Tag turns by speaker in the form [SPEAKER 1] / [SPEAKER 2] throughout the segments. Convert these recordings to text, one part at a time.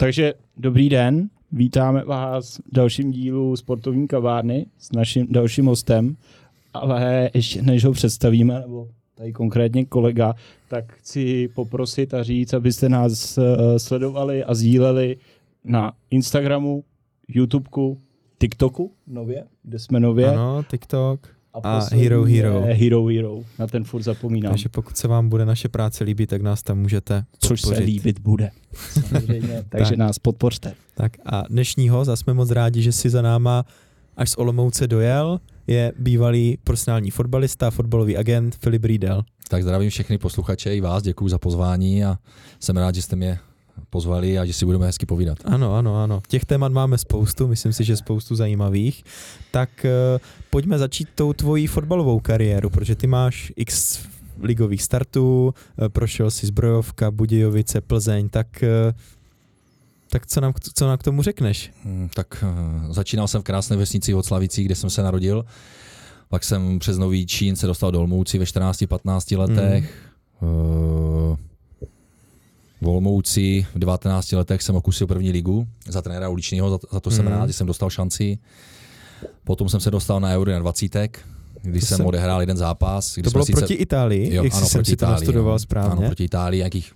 [SPEAKER 1] Takže dobrý den, vítáme vás v dalším dílu sportovní kavárny s naším dalším hostem, ale ještě než ho představíme, nebo tady konkrétně kolega, tak chci poprosit a říct, abyste nás eh, sledovali a sdíleli na Instagramu, YouTubeku, TikToku nově, kde jsme nově.
[SPEAKER 2] Ano, TikTok a
[SPEAKER 1] poslední
[SPEAKER 2] Hero
[SPEAKER 1] je
[SPEAKER 2] Hero.
[SPEAKER 1] Hero Hero, na ten furt zapomínám.
[SPEAKER 2] Takže pokud se vám bude naše práce líbit, tak nás tam můžete
[SPEAKER 1] Což se líbit bude. Samozřejmě, takže
[SPEAKER 2] Tak.
[SPEAKER 1] nás podpořte.
[SPEAKER 2] Tak a dnešního, zase jsme moc rádi, že si za náma až z Olomouce dojel, je bývalý profesionální fotbalista, fotbalový agent Filip Riedel.
[SPEAKER 3] Tak zdravím všechny posluchače i vás, děkuji za pozvání a jsem rád, že jste mě pozvali a že si budeme hezky povídat.
[SPEAKER 2] Ano, ano, ano. Těch témat máme spoustu, myslím si, že spoustu zajímavých. Tak eh, pojďme začít tou tvojí fotbalovou kariéru, protože ty máš x ligových startů, eh, prošel si Zbrojovka, Budějovice, Plzeň, tak, eh, tak co, nám, co nám k tomu řekneš?
[SPEAKER 3] Hmm, Tak začínal jsem v krásné vesnici od Slavicí, kde jsem se narodil. Pak jsem přes Nový Čín se dostal do Olmouci ve 14-15 letech. Hmm. V Olmouci v 19 letech jsem okusil první ligu za trenéra uličního, za, za to jsem
[SPEAKER 2] Hmm.
[SPEAKER 3] rád, že jsem dostal šanci. Potom jsem se dostal na Euro na 20, kdy
[SPEAKER 2] To
[SPEAKER 3] jsem
[SPEAKER 2] jsem-
[SPEAKER 3] odehrál jeden zápas. Kdy
[SPEAKER 2] To bylo
[SPEAKER 3] sice-
[SPEAKER 2] proti Itálii,
[SPEAKER 3] Jo,
[SPEAKER 2] jak
[SPEAKER 3] ano,
[SPEAKER 2] jsem
[SPEAKER 3] proti
[SPEAKER 2] si to
[SPEAKER 3] Itálii,
[SPEAKER 2] nastudoval
[SPEAKER 3] ano.
[SPEAKER 2] správně.
[SPEAKER 3] Ano, proti Itálii, nějakých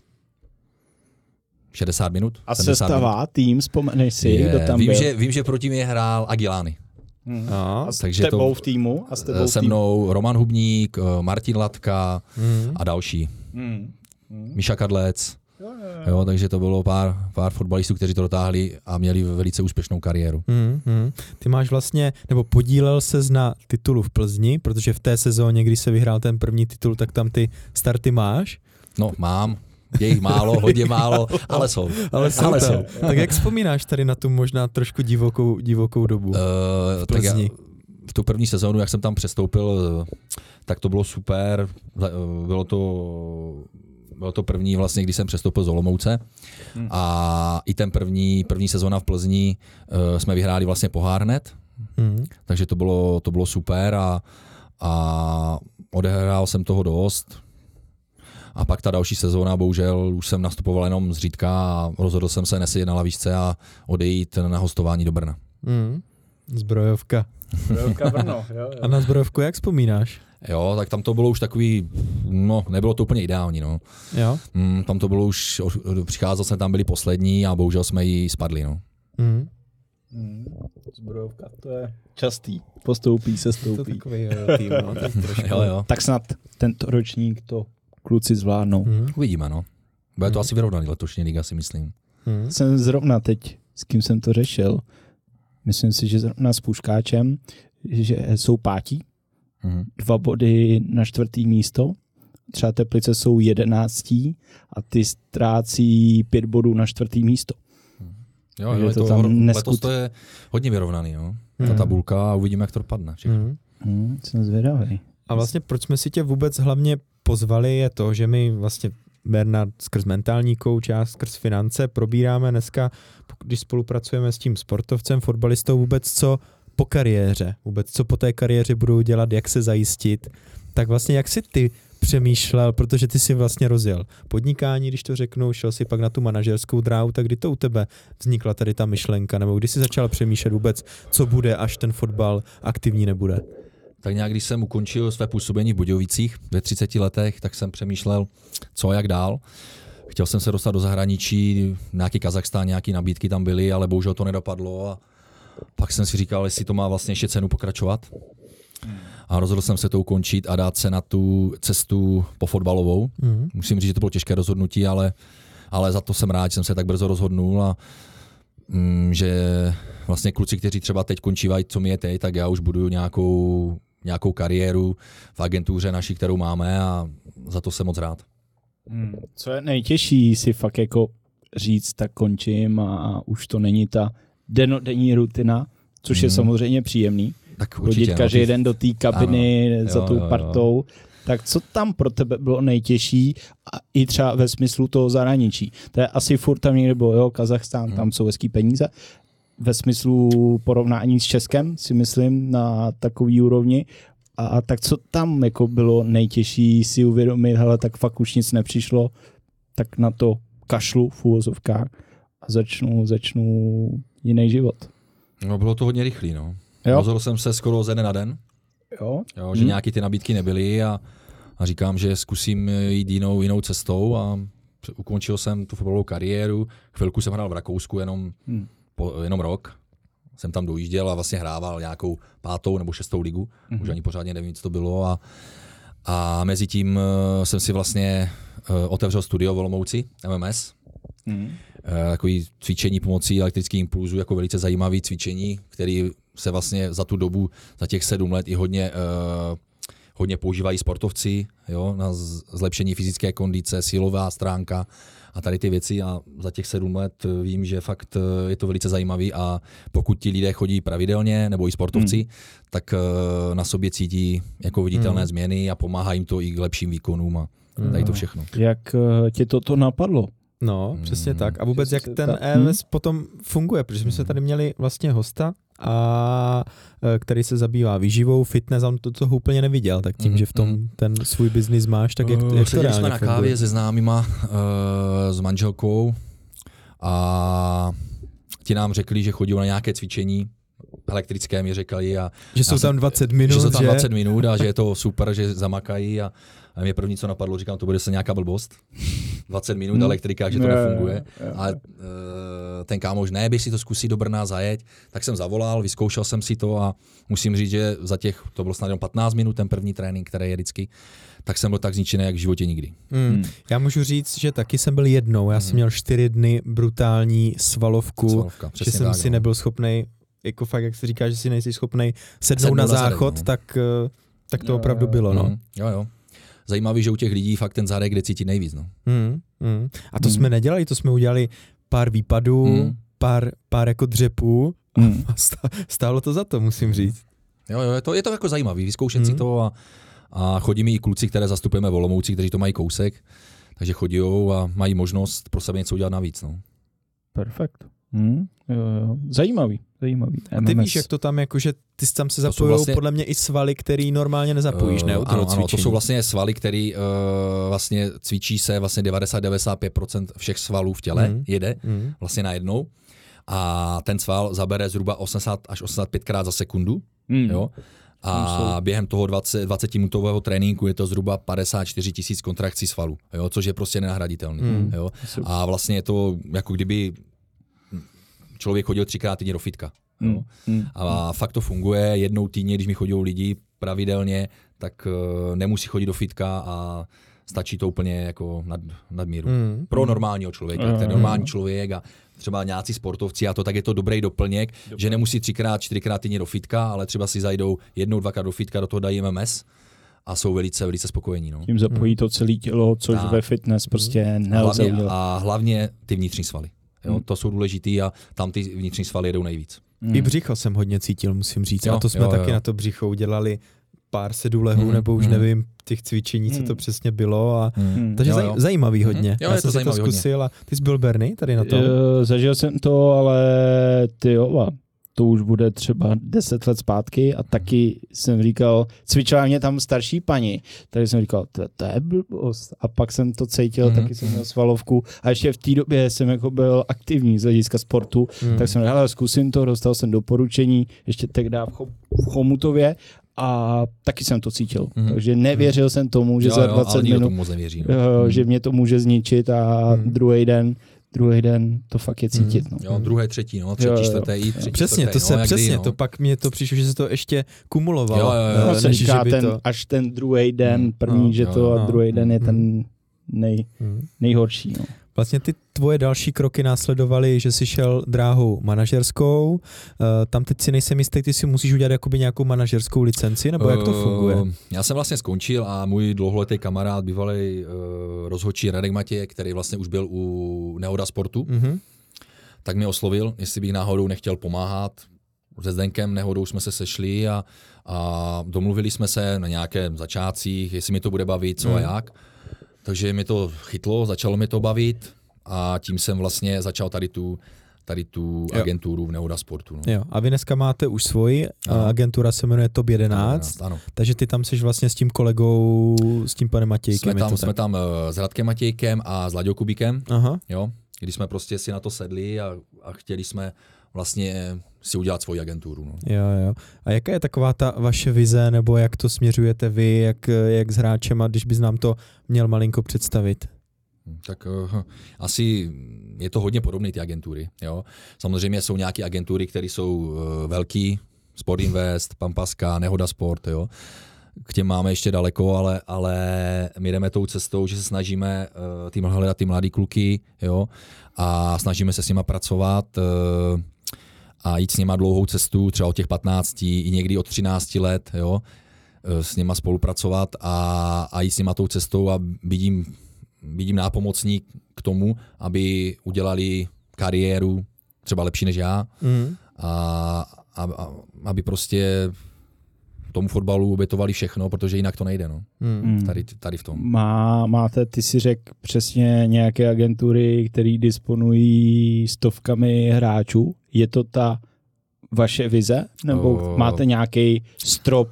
[SPEAKER 3] 60 minut.
[SPEAKER 1] A
[SPEAKER 3] 70 minut.
[SPEAKER 1] sestava, tým, vzpomeneš si,
[SPEAKER 3] Je,
[SPEAKER 1] kdo tam
[SPEAKER 3] vím,
[SPEAKER 1] byl?
[SPEAKER 3] že, vím, že proti mě hrál Aguilány.
[SPEAKER 1] Hmm.
[SPEAKER 2] No,
[SPEAKER 1] A s
[SPEAKER 3] takže
[SPEAKER 1] tebou
[SPEAKER 3] to-
[SPEAKER 1] v týmu? A s tebou
[SPEAKER 3] Se
[SPEAKER 1] v týmu?
[SPEAKER 3] mnou Roman Hubník, eh, Martin Latka
[SPEAKER 2] mm.
[SPEAKER 3] a další.
[SPEAKER 1] Hmm. Hmm.
[SPEAKER 3] Miša Kadlec.
[SPEAKER 1] Jo, jo, jo.
[SPEAKER 3] Jo, takže to bylo pár, pár fotbalistů, kteří to dotáhli a měli velice úspěšnou kariéru.
[SPEAKER 2] Mm, mm. Ty máš vlastně, nebo podílel ses na titulu v Plzni, protože v té sezóně, kdy se vyhrál ten první titul, tak tam ty starty máš.
[SPEAKER 3] No, mám. Je jich málo, hodně málo, ale jsou.
[SPEAKER 2] Ale jsou
[SPEAKER 3] ale jsou.
[SPEAKER 2] Tak jak vzpomínáš tady na tu možná trošku divokou, divokou dobu?
[SPEAKER 3] Uh,
[SPEAKER 2] v
[SPEAKER 3] tak já,
[SPEAKER 2] Plzni.
[SPEAKER 3] v tu první sezónu, jak jsem tam přestoupil, tak to bylo super. Eh, Bylo to, bylo to první vlastně, když jsem přestoupil z Olomouce.
[SPEAKER 1] Hmm.
[SPEAKER 3] A i ten první, první sezóna v Plzni uh, jsme vyhráli vlastně pohár hned,
[SPEAKER 2] Mm.
[SPEAKER 3] takže to bylo, to bylo super a, a odehrál jsem toho dost. A pak ta další sezóna, bohužel, už jsem nastupoval jenom zřídka a rozhodl jsem se nesedět na lavičce a odejít na hostování do Brna.
[SPEAKER 2] Mm. Zbrojovka.
[SPEAKER 1] Velká Brno, jo, jo.
[SPEAKER 2] A na zbrojovku jak vzpomínáš?
[SPEAKER 3] Jo, tak tam to bylo už takový, no, nebylo to úplně ideální, no.
[SPEAKER 2] Jo?
[SPEAKER 3] Mm, tam to bylo už, přicházel jsem tam, byli poslední a bohužel jsme jí spadli, no.
[SPEAKER 2] Mm.
[SPEAKER 1] Hmm. Zbrojovka, to je častý. Postoupí, se
[SPEAKER 2] To
[SPEAKER 1] stoupí.
[SPEAKER 2] takový tým, no, tak trošku.
[SPEAKER 3] Jo, jo.
[SPEAKER 1] Tak snad tento ročník to kluci zvládnou.
[SPEAKER 2] Mm.
[SPEAKER 3] Uvidíme, no. Bude to
[SPEAKER 2] Hmm.
[SPEAKER 3] asi vyrovnaný letošní liga, si myslím.
[SPEAKER 2] Mm.
[SPEAKER 1] Jsem zrovna teď, s kým jsem to řešil, myslím si, že zrovna s Puškáčem, že jsou pátí,
[SPEAKER 3] Mhm.
[SPEAKER 1] dva body na čtvrtý místo, třeba Teplice jsou jedenáctí a ty ztrácí pět bodů na čtvrtý místo.
[SPEAKER 3] Jo,
[SPEAKER 1] Takže
[SPEAKER 3] jo, je
[SPEAKER 1] to
[SPEAKER 3] to,
[SPEAKER 1] tam
[SPEAKER 3] letos
[SPEAKER 1] neskut-
[SPEAKER 3] to je hodně vyrovnaný, jo. Ta
[SPEAKER 2] Mhm.
[SPEAKER 3] tabulka a uvidíme, jak to dopadne.
[SPEAKER 2] Mm.
[SPEAKER 1] Hmm, jsem zvědavý.
[SPEAKER 2] A vlastně proč jsme si tě vůbec hlavně pozvali je to, že my vlastně Bernard skrz mentální kouč, já skrz finance probíráme dneska, když spolupracujeme s tím sportovcem, fotbalistou vůbec co po kariéře, vůbec co po té kariéře budou dělat, jak se zajistit. Tak vlastně jak si ty přemýšlel, protože ty si vlastně rozjel podnikání, když to řeknu, šel si pak na tu manažerskou dráhu, tak kdy to u tebe vznikla tady ta myšlenka, nebo kdy jsi začal přemýšlet vůbec, co bude, až ten fotbal aktivní nebude?
[SPEAKER 3] Tak nějak, když jsem ukončil své působení v Budějovicích ve 30 letech, tak jsem přemýšlel, co a jak dál. Chtěl jsem se dostat do zahraničí, nějaký Kazachstán, nějaké nabídky tam byly, ale bohužel to nedopadlo a pak jsem si říkal, jestli to má vlastně ještě cenu pokračovat. A rozhodl jsem se to ukončit a dát se na tu cestu po fotbalovou.
[SPEAKER 2] Mm.
[SPEAKER 3] Musím říct, že to bylo těžké rozhodnutí, ale, ale za to jsem rád, že jsem se tak brzo rozhodnul a mm, že vlastně kluci, kteří třeba teď končívají, co mi je teď, tak já už buduju nějakou, nějakou kariéru v agentuře naší, kterou máme a za to jsem moc rád.
[SPEAKER 1] Hmm. Co je nejtěžší si fakt jako říct, tak končím a už to není ta denodenní rutina, což je
[SPEAKER 3] Mhm.
[SPEAKER 1] samozřejmě příjemný.
[SPEAKER 3] Tak
[SPEAKER 1] Chodit
[SPEAKER 3] určitě.
[SPEAKER 1] každý jeden do té kabiny
[SPEAKER 3] Ano.
[SPEAKER 1] za
[SPEAKER 3] Jo,
[SPEAKER 1] tou
[SPEAKER 3] jo, jo.
[SPEAKER 1] partou. Tak co tam pro tebe bylo nejtěžší a i třeba ve smyslu toho zahraničí? To je asi furt tam někde bylo, jo, Kazachstán,
[SPEAKER 3] Hmm.
[SPEAKER 1] tam jsou hezký peníze. Ve smyslu porovnání s Českem si myslím na takový úrovni. A, a tak co tam jako bylo nejtěžší si uvědomit, hele, tak fakt už nic nepřišlo, tak na to kašlu v úvozovkách a začnu, začnu jiný život.
[SPEAKER 3] No, bylo to hodně rychlý, no.
[SPEAKER 1] Jo?
[SPEAKER 3] Rozhodl jsem se skoro ze dne na den,
[SPEAKER 1] Jo?
[SPEAKER 3] jo, že
[SPEAKER 1] Hmm.
[SPEAKER 3] nějaký ty nabídky nebyly a, a říkám, že zkusím jít jinou, jinou cestou a ukončil jsem tu fotbalovou kariéru. Chvilku jsem hrál v Rakousku jenom,
[SPEAKER 1] Hmm.
[SPEAKER 3] po, jenom rok. Jsem tam dojížděl a vlastně hrával nějakou pátou nebo šestou ligu.
[SPEAKER 1] Mhm.
[SPEAKER 3] Už ani pořádně nevím, co to bylo. A, a mezi tím eh, jsem si vlastně eh, otevřel studio v Olomouci, MMS.
[SPEAKER 1] Hmm.
[SPEAKER 3] Eh, Takový cvičení pomocí elektrických impulzů, jako velice zajímavý cvičení, který se vlastně za tu dobu, za těch sedm let i hodně, uh, hodně používají sportovci jo, na zlepšení fyzické kondice, silová stránka a tady ty věci a za těch sedm let eh, vím, že fakt eh, je to velice zajímavý a pokud ti lidé chodí pravidelně, nebo i sportovci,
[SPEAKER 1] Hmm.
[SPEAKER 3] tak eh, na sobě cítí jako viditelné
[SPEAKER 2] Hmm.
[SPEAKER 3] změny a pomáhá jim to i k lepším výkonům a tady to
[SPEAKER 1] Hmm.
[SPEAKER 3] všechno.
[SPEAKER 1] Jak eh, tě toto napadlo?
[SPEAKER 2] No, přesně
[SPEAKER 3] Mm.
[SPEAKER 2] tak. A vůbec
[SPEAKER 1] Že
[SPEAKER 2] jak ten
[SPEAKER 1] ta-
[SPEAKER 2] EMS potom funguje, protože jsme se tady měli vlastně hosta, a e, který se zabývá výživou, fitness, on to toho úplně neviděl, tak tím, že v tom ten svůj biznis máš, tak jak,
[SPEAKER 3] Eh,
[SPEAKER 2] jak to reálně
[SPEAKER 3] jsme na
[SPEAKER 2] funguje?
[SPEAKER 3] kávě se známýma, uh, s manželkou a ti nám řekli, že chodí na nějaké cvičení elektrické, mi řekli a
[SPEAKER 2] Že jsou tam 20 minut,
[SPEAKER 3] že jsou tam 20 minut a že je to super, že zamakají a, a mě první, co napadlo, říkám, to bude se nějaká blbost. 20 minut
[SPEAKER 1] Hmm.
[SPEAKER 3] elektrika, že to
[SPEAKER 1] jo,
[SPEAKER 3] nefunguje.
[SPEAKER 1] jo.
[SPEAKER 3] Ale uh, ten kámoš, ne, běž si to zkusit do Brna zajet, tak jsem zavolal, vyzkoušel jsem si to a musím říct, že za těch, to bylo snad jenom 15 minut, ten první trénink, který je vždycky, tak jsem byl tak zničený, jak v životě nikdy.
[SPEAKER 2] Mm.
[SPEAKER 1] Hmm.
[SPEAKER 2] Já můžu říct, že taky jsem byl jednou, já jsem
[SPEAKER 3] Mhm.
[SPEAKER 2] měl čtyři dny brutální svalovku,
[SPEAKER 3] Svalovka,
[SPEAKER 2] že jsem
[SPEAKER 3] tak,
[SPEAKER 2] si
[SPEAKER 3] no.
[SPEAKER 2] nebyl schopný, jako fakt, jak se říká, že si nejsi schopný sednout
[SPEAKER 3] Sednout
[SPEAKER 2] na
[SPEAKER 3] na zadek,
[SPEAKER 2] záchod,
[SPEAKER 3] no.
[SPEAKER 2] tak, eh, tak to
[SPEAKER 1] Jo,
[SPEAKER 2] opravdu
[SPEAKER 1] jo.
[SPEAKER 2] bylo, no.
[SPEAKER 3] Mhm, Jo, jo. Zajímavý, že u těch lidí fakt ten zadek jde cítit nejvíc. No.
[SPEAKER 2] Mm, mm. A to
[SPEAKER 1] Mm.
[SPEAKER 2] jsme nedělali, to jsme udělali pár výpadů,
[SPEAKER 3] Mm.
[SPEAKER 2] pár, pár jako dřepů
[SPEAKER 1] Hmm.
[SPEAKER 2] a stá- stálo to za to, musím říct.
[SPEAKER 3] Jo, jo, je to, je to jako zajímavý, vyzkoušet
[SPEAKER 2] Mhm.
[SPEAKER 3] si to a, a chodí mi i kluci, které zastupujeme v Olomouci, kteří to mají kousek, takže chodí a mají možnost pro sebe něco udělat navíc. No.
[SPEAKER 1] Perfekt. Hmm. Jo, jo. Zajímavý, zajímavý.
[SPEAKER 2] A ty
[SPEAKER 1] MMS.
[SPEAKER 2] víš, jak to tam, jakože ty tam se zapojují
[SPEAKER 3] vlastně-
[SPEAKER 2] podle mě i svaly, který normálně nezapojíš, ne?
[SPEAKER 3] Eh,
[SPEAKER 2] u toho
[SPEAKER 3] ano, ano, to jsou vlastně svaly, které uh, vlastně cvičí se vlastně 90-95% všech svalů v těle,
[SPEAKER 2] Mhm.
[SPEAKER 3] jede
[SPEAKER 2] Mm.
[SPEAKER 3] vlastně najednou a ten sval zabere zhruba 80 až 85 krát za sekundu.
[SPEAKER 1] Hmm.
[SPEAKER 3] Jo? A během toho 20, 20 minutového tréninku je to zhruba 54 tisíc kontrakcí svalů, jo? což je prostě nenahraditelný.
[SPEAKER 2] Mm.
[SPEAKER 3] Jo? A vlastně je to jako kdyby člověk chodil třikrát týdně do fitka.
[SPEAKER 1] Hmm. Hmm.
[SPEAKER 3] A fakt to funguje, jednou týdně, když mi chodí lidi pravidelně, tak uh, nemusí chodit do fitka a stačí to úplně jako nad, nadmíru.
[SPEAKER 2] Mm.
[SPEAKER 3] Pro normálního člověka,
[SPEAKER 1] Mm.
[SPEAKER 3] je normální člověk a třeba nějací sportovci a to tak je to dobrý doplněk, že nemusí třikrát, čtyřikrát týdně do fitka, ale třeba si zajdou jednou, dvakrát do fitka, do toho dají MMS a jsou velice, velice spokojení. No.
[SPEAKER 1] Tím zapojí to celé tělo, což
[SPEAKER 3] Tak.
[SPEAKER 1] ve fitness prostě
[SPEAKER 3] A
[SPEAKER 1] nelze
[SPEAKER 3] hlavně,
[SPEAKER 1] udělat.
[SPEAKER 3] a hlavně ty vnitřní svaly. Jo,
[SPEAKER 1] Hmm.
[SPEAKER 3] To jsou důležitý a tam ty vnitřní svaly jedou nejvíc.
[SPEAKER 1] Hmm.
[SPEAKER 2] I břicho jsem hodně cítil, musím říct.
[SPEAKER 3] Jo,
[SPEAKER 2] a to jsme
[SPEAKER 3] jo,
[SPEAKER 2] taky
[SPEAKER 3] jo.
[SPEAKER 2] na to břicho udělali pár sedulehů,
[SPEAKER 3] Mm,
[SPEAKER 2] nebo už
[SPEAKER 3] mm.
[SPEAKER 2] nevím, těch cvičení, co to přesně bylo. A,
[SPEAKER 1] Hmm.
[SPEAKER 2] takže
[SPEAKER 3] Jo,
[SPEAKER 2] zaj,
[SPEAKER 3] jo.
[SPEAKER 2] zajímavý hodně.
[SPEAKER 3] Mhm. Jo,
[SPEAKER 2] Já
[SPEAKER 3] je
[SPEAKER 2] jsem
[SPEAKER 3] to
[SPEAKER 2] si to
[SPEAKER 3] zajímavý hodně.
[SPEAKER 2] zkusil a ty jsi byl Berny tady na tom?
[SPEAKER 1] Eh, Zažil jsem to, ale ty jo, a to už bude třeba 10 let zpátky a taky jsem říkal, cvičila mě tam starší paní, takže jsem říkal, to, to je blbost. A pak jsem to cítil,
[SPEAKER 3] Mhm.
[SPEAKER 1] taky jsem měl svalovku a ještě v té době jsem jako byl aktivní z hlediska sportu,
[SPEAKER 2] Mm.
[SPEAKER 1] tak jsem říkal, zkusím to, dostal jsem doporučení, ještě tehdy v, Cho- v Chomutově a taky jsem to cítil.
[SPEAKER 3] Mhm.
[SPEAKER 1] Takže nevěřil jsem tomu, že
[SPEAKER 3] jo,
[SPEAKER 1] za
[SPEAKER 3] jo,
[SPEAKER 1] 20
[SPEAKER 3] ale nikdo
[SPEAKER 1] minut
[SPEAKER 3] tomu nevěří. No.
[SPEAKER 1] jo, že mě to může zničit a
[SPEAKER 2] Hmm.
[SPEAKER 1] druhý den, druhý den to fakt je cítit. No.
[SPEAKER 3] Jo, druhé, třetí, no,
[SPEAKER 1] Jo,
[SPEAKER 3] třetí,
[SPEAKER 1] jo.
[SPEAKER 3] čtvrté, i třetí,
[SPEAKER 2] Přesně,
[SPEAKER 3] čtvrté,
[SPEAKER 2] to se
[SPEAKER 3] no,
[SPEAKER 2] přesně,
[SPEAKER 3] kdy, no.
[SPEAKER 2] to pak mě to přišlo, že se to ještě kumulovalo.
[SPEAKER 3] Jo, jo, jo.
[SPEAKER 1] No, se
[SPEAKER 2] než
[SPEAKER 1] říká ten,
[SPEAKER 2] to...
[SPEAKER 1] až ten druhý den,
[SPEAKER 3] Hmm.
[SPEAKER 1] první,
[SPEAKER 2] No,
[SPEAKER 1] že
[SPEAKER 3] jo,
[SPEAKER 1] to
[SPEAKER 3] jo,
[SPEAKER 1] a druhý den je
[SPEAKER 2] hmm.
[SPEAKER 1] ten nej,
[SPEAKER 2] Mm.
[SPEAKER 1] nejhorší. No.
[SPEAKER 2] Vlastně ty tvoje další kroky následovaly, že jsi šel dráhou manažerskou, uh, tam teď si nejsem jistý, ty si musíš udělat jakoby nějakou manažerskou licenci, nebo jak to
[SPEAKER 3] Eh,
[SPEAKER 2] funguje?
[SPEAKER 3] Já jsem vlastně skončil a můj dlouholetý kamarád, bývalý uh, rozhodčí Radek Matěj, který vlastně už byl u Nehoda Sportu,
[SPEAKER 2] Mhm.
[SPEAKER 3] tak mě oslovil, jestli bych náhodou nechtěl pomáhat. Se Zdenkem Nehodou jsme se sešli a, a domluvili jsme se na nějakém začátcích, jestli mi to bude bavit, co a
[SPEAKER 2] Mhm.
[SPEAKER 3] jak. Takže mi to chytlo, začalo mi to bavit a tím jsem vlastně začal tady tu, tady tu
[SPEAKER 2] Jo.
[SPEAKER 3] agenturu v Nehoda Sportu. No.
[SPEAKER 2] Jo, a vy dneska máte už svoji,
[SPEAKER 3] Ano.
[SPEAKER 2] a agentura se jmenuje Top 11,
[SPEAKER 3] Ano.
[SPEAKER 2] takže ty tam jsi vlastně s tím kolegou, s tím panem Matějkem.
[SPEAKER 3] Jsme tam, jsme tam eh, s Radkem Matějkem a s Laďou Kubíkem.
[SPEAKER 2] Aha,
[SPEAKER 3] Jo? kdy jsme prostě si na to sedli a, a chtěli jsme vlastně si udělat svoji agenturu. No.
[SPEAKER 2] Jo, jo. A jaká je taková ta vaše vize, nebo jak to směřujete vy, jak, jak s hráčema, když bys nám to měl malinko představit?
[SPEAKER 3] Tak uh, asi je to hodně podobné ty agentury. Jo? Samozřejmě jsou nějaké agentury, které jsou uh, velký, Sport Invest, Pampaska, Nehoda Sport, jo. K těm máme ještě daleko, ale, ale my jdeme tou cestou, že se snažíme uh, tým hledat ty mladý kluky, jo, a snažíme se s nima pracovat uh, a jít s nima dlouhou cestu, třeba od těch 15, i někdy od 13 let, jo, s nima spolupracovat a, a jít s nima tou cestou a vidím, vidím nápomocník k tomu, aby udělali kariéru třeba lepší než já
[SPEAKER 2] Mm.
[SPEAKER 3] a, a, a aby prostě tomu fotbalu obětovali všechno, protože jinak to nejde. No.
[SPEAKER 2] Mm.
[SPEAKER 1] Mm.
[SPEAKER 3] Tady, tady v tom.
[SPEAKER 1] Má, máte, ty si řekl přesně nějaké agentury, které disponují stovkami hráčů. Je to ta vaše vize? Nebo
[SPEAKER 3] O-
[SPEAKER 1] máte nějaký strop,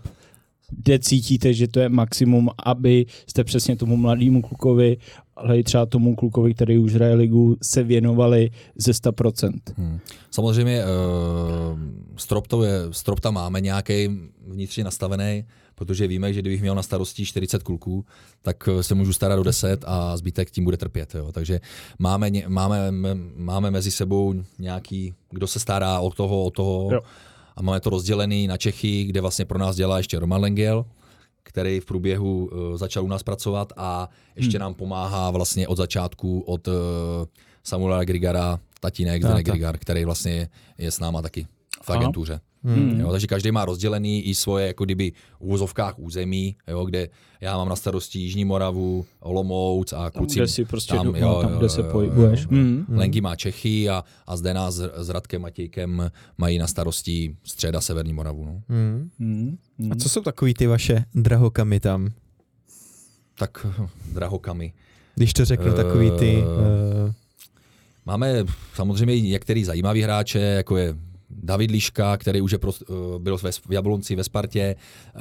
[SPEAKER 1] kde cítíte, že to je maximum, aby jste přesně tomu mladému klukovi, ale i třeba tomu klukovi, který už hraje ligu, se věnovali ze 100%.
[SPEAKER 3] Hmm. Samozřejmě uh, strop, to je, strop tam máme nějaký vnitřně nastavený, protože víme, že kdybych měl na starosti 40 kluků, tak eh, se můžu starat o 10 a zbytek tím bude trpět. Jo. Takže máme, máme, máme mezi sebou nějaký, kdo se stará o toho, o toho
[SPEAKER 1] Jo.
[SPEAKER 3] a máme to rozdělený na Čechy, kde vlastně pro nás dělá ještě Roman Lengel, který v průběhu uh, začal u nás pracovat a ještě
[SPEAKER 1] Hmm.
[SPEAKER 3] nám pomáhá vlastně od začátku od uh, Samuela Grigara, tatínek
[SPEAKER 2] Táta.
[SPEAKER 3] Grigar, který vlastně je s náma taky v agentuře.
[SPEAKER 1] Hmm.
[SPEAKER 3] Jo, takže každý má rozdělený i svoje jako kdyby v úvozovkách území, jo, kde já mám na starosti Jižní Moravu, Olomouc a
[SPEAKER 1] Tam,
[SPEAKER 3] kluci
[SPEAKER 1] kde si prostě
[SPEAKER 3] tam,
[SPEAKER 1] tam,
[SPEAKER 3] jo,
[SPEAKER 1] jo, tam,
[SPEAKER 3] jo,
[SPEAKER 1] kde se
[SPEAKER 3] jo,
[SPEAKER 1] pohybuješ.
[SPEAKER 3] jo, jo.
[SPEAKER 1] Mm.
[SPEAKER 3] Lenky má Čechy a, a zde nás s, Radkem Matějkem mají na starosti středa Severní Moravu. No.
[SPEAKER 2] Mm.
[SPEAKER 1] Mm. Mm.
[SPEAKER 2] A co jsou takový ty vaše drahokamy tam?
[SPEAKER 3] Tak drahokamy.
[SPEAKER 2] Když to řeknu, takový ty... Uh,
[SPEAKER 3] Máme samozřejmě některý zajímavý hráče, jako je David Liška, který už je prost, uh, byl ve, v Jablonci ve Spartě. Uh,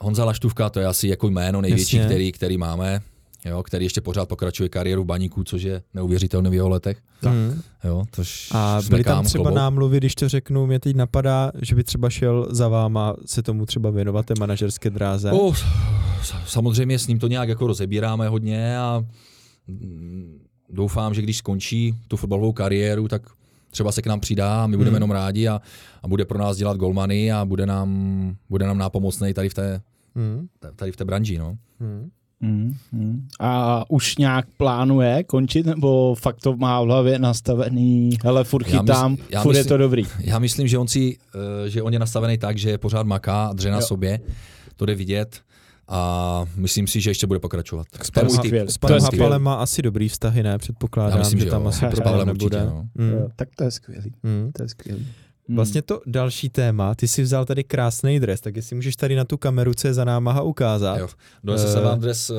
[SPEAKER 3] Honza Laštůvka, to je asi jako jméno největší,
[SPEAKER 2] Jasně.
[SPEAKER 3] který, který máme. Jo, který ještě pořád pokračuje kariéru v baníku, což je neuvěřitelné v jeho letech.
[SPEAKER 2] mm.
[SPEAKER 3] Jo, tož
[SPEAKER 2] A byly tam třeba
[SPEAKER 3] klobouk.
[SPEAKER 2] námluvy, když to řeknu, mě teď napadá, že by třeba šel za váma se tomu třeba věnovat té manažerské dráze.
[SPEAKER 3] O, s- samozřejmě s ním to nějak jako rozebíráme hodně a mm, doufám, že když skončí tu fotbalovou kariéru, tak třeba se k nám přidá a my budeme
[SPEAKER 2] Hmm.
[SPEAKER 3] jenom rádi a, a bude pro nás dělat golmany a bude nám, bude nám nápomocný tady v té,
[SPEAKER 2] Mm.
[SPEAKER 3] tady v té branži. No.
[SPEAKER 2] Mm.
[SPEAKER 1] Mm, mm. A už nějak plánuje končit, nebo fakt to má v hlavě nastavený, hele, furt
[SPEAKER 3] Já
[SPEAKER 1] chytám,
[SPEAKER 3] mysl- já
[SPEAKER 1] furt je
[SPEAKER 3] myslím-
[SPEAKER 1] to dobrý.
[SPEAKER 3] Já myslím, že on, si, eh, že on je nastavený tak, že pořád maká a dře na
[SPEAKER 1] Jo.
[SPEAKER 3] sobě, to jde vidět a myslím si, že ještě bude pokračovat.
[SPEAKER 2] S
[SPEAKER 1] skvělé.
[SPEAKER 2] s panem. Hapalem má asi dobrý vztahy, ne? Předpokládám,
[SPEAKER 3] Já myslím,
[SPEAKER 2] že
[SPEAKER 3] že
[SPEAKER 2] tam
[SPEAKER 3] jo.
[SPEAKER 2] asi problém nebude.
[SPEAKER 3] určitě, no.
[SPEAKER 2] Mm.
[SPEAKER 1] Jo, tak to je skvělý.
[SPEAKER 2] Mm.
[SPEAKER 1] To je skvělý. Mm.
[SPEAKER 2] Vlastně to další téma, ty si vzal tady krásný dres, tak jestli můžeš tady na tu kameru, co je za náma ukázat.
[SPEAKER 3] Jo. Se
[SPEAKER 2] Eh.
[SPEAKER 3] vám dres uh,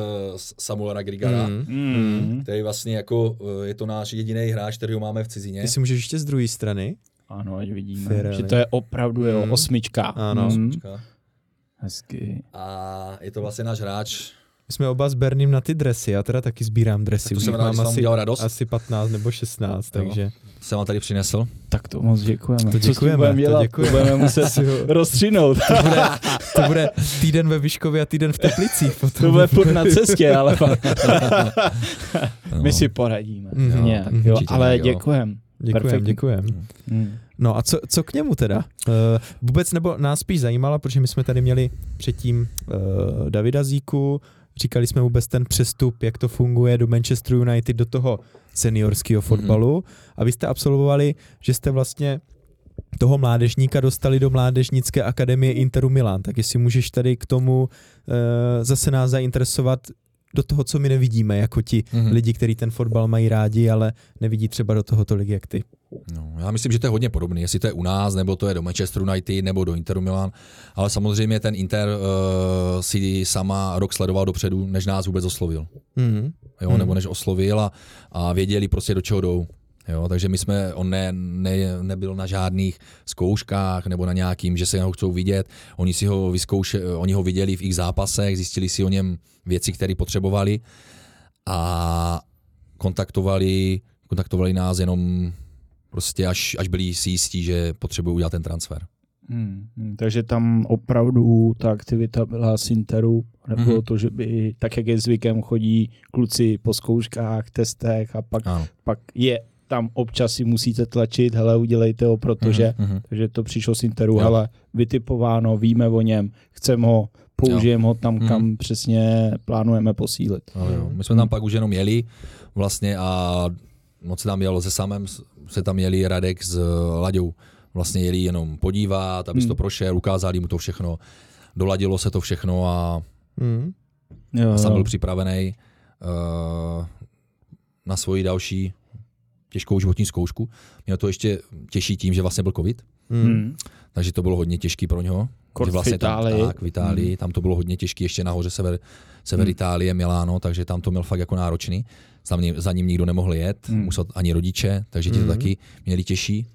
[SPEAKER 3] Samuela Grigara.
[SPEAKER 2] Mm.
[SPEAKER 1] Mm.
[SPEAKER 3] který vlastně jako eh, je to náš jediný hráč, který ho máme v cizině.
[SPEAKER 2] Ty si můžeš ještě z druhé strany.
[SPEAKER 1] Ano, ať vidíme,
[SPEAKER 2] Firely.
[SPEAKER 1] že to je opravdu jo,
[SPEAKER 2] Mm.
[SPEAKER 1] osmička.
[SPEAKER 2] Ano.
[SPEAKER 1] Mm. Hezky.
[SPEAKER 3] A je to vlastně náš hráč.
[SPEAKER 2] My jsme oba s Berním na ty dresy, já teda taky sbírám dresy,
[SPEAKER 3] Tak to
[SPEAKER 2] už
[SPEAKER 3] jsem rád,
[SPEAKER 2] mám asi,
[SPEAKER 3] radost.
[SPEAKER 2] asi 15 nebo 16, takže
[SPEAKER 3] Jsem vám tady přinesl.
[SPEAKER 1] Tak to moc děkujeme.
[SPEAKER 2] To děkujeme,
[SPEAKER 1] budeme
[SPEAKER 2] to
[SPEAKER 1] dělat?
[SPEAKER 2] děkujeme.
[SPEAKER 1] budeme muset
[SPEAKER 2] Si ho-
[SPEAKER 1] rozstřinout.
[SPEAKER 2] to bude, to bude týden ve Vyškově a týden v Teplicích. Potom.
[SPEAKER 1] to bude furt na cestě, ale
[SPEAKER 3] No.
[SPEAKER 1] my si poradíme. Nějak,
[SPEAKER 2] Mhm.
[SPEAKER 1] jo, ale
[SPEAKER 3] tak, jo.
[SPEAKER 1] děkujem.
[SPEAKER 2] Děkujem,
[SPEAKER 1] Perfektní.
[SPEAKER 2] děkujem.
[SPEAKER 1] Mm.
[SPEAKER 2] No a co, co k němu teda? Uh, vůbec nebo nás spíš zajímala, protože my jsme tady měli předtím uh, Davida Zíku, říkali jsme vůbec ten přestup, jak to funguje do Manchester United, do toho seniorského fotbalu a vy jste absolvovali, že jste vlastně toho mládežníka dostali do mládežnické akademie Interu Milan, tak jestli můžeš tady k tomu uh, zase nás zainteresovat do toho, co my nevidíme, jako ti
[SPEAKER 3] Mhm.
[SPEAKER 2] lidi, kteří ten fotbal mají rádi, ale nevidí třeba do toho tolik, jak ty.
[SPEAKER 3] No, já myslím, že to je hodně podobné, jestli to je u nás, nebo to je do Manchester United, nebo do Interu Milan, ale samozřejmě ten Inter uh, si sama rok sledoval dopředu, než nás vůbec oslovil.
[SPEAKER 2] Mm.
[SPEAKER 3] jo, nebo než oslovil a, a věděli prostě do čeho jdou. Jo, takže my jsme, on ne, ne, nebyl na žádných zkouškách nebo na nějakým, že se ho chcou vidět. Oni, si ho vyzkouše, oni ho viděli v jejich zápasech, zjistili si o něm věci, které potřebovali a kontaktovali, kontaktovali nás jenom prostě až, až byli si jistí, že potřebují udělat ten transfer.
[SPEAKER 1] Hmm, hmm, takže tam opravdu ta aktivita byla z Interu, nebylo
[SPEAKER 3] Mhm.
[SPEAKER 1] to, že by, tak jak je zvykem, chodí kluci po zkouškách, testech a pak,
[SPEAKER 3] Ano.
[SPEAKER 1] pak je tam občas si musíte tlačit, hele, udělejte ho, protože,
[SPEAKER 3] Mhm, mhm.
[SPEAKER 1] takže to přišlo z Interu,
[SPEAKER 3] Jo.
[SPEAKER 1] hele, vytipováno, víme o něm, chceme ho, použijeme ho tam,
[SPEAKER 3] Mhm.
[SPEAKER 1] kam přesně plánujeme posílit.
[SPEAKER 3] Jo, jo. My jsme tam pak už jenom jeli vlastně a moc se tam jelo se samem, se tam jeli Radek s eh, Laďou. Vlastně jeli jenom podívat, aby
[SPEAKER 1] Hmm.
[SPEAKER 3] to prošel, ukázali mu to všechno, doladilo se to všechno a
[SPEAKER 2] Mm.
[SPEAKER 1] Jo,
[SPEAKER 3] Já jsem
[SPEAKER 1] jo.
[SPEAKER 3] byl připravený uh, na svoji další těžkou životní zkoušku. Měl to ještě těžší tím, že vlastně byl covid,
[SPEAKER 2] Mm.
[SPEAKER 1] Hmm.
[SPEAKER 3] takže to bylo hodně těžký pro něho.
[SPEAKER 1] Kort
[SPEAKER 3] vlastně
[SPEAKER 1] v Itálii.
[SPEAKER 3] Tam, tak, v Itálii,
[SPEAKER 1] Hmm.
[SPEAKER 3] tam to bylo hodně těžký, ještě nahoře sever, sever
[SPEAKER 1] Hmm.
[SPEAKER 3] Itálie, Miláno, takže tam to měl fakt jako náročný. Za ním, za ním nikdo nemohl jet,
[SPEAKER 1] Hmm.
[SPEAKER 3] musel ani rodiče, takže ti to
[SPEAKER 2] Hmm.
[SPEAKER 3] taky měli těžší.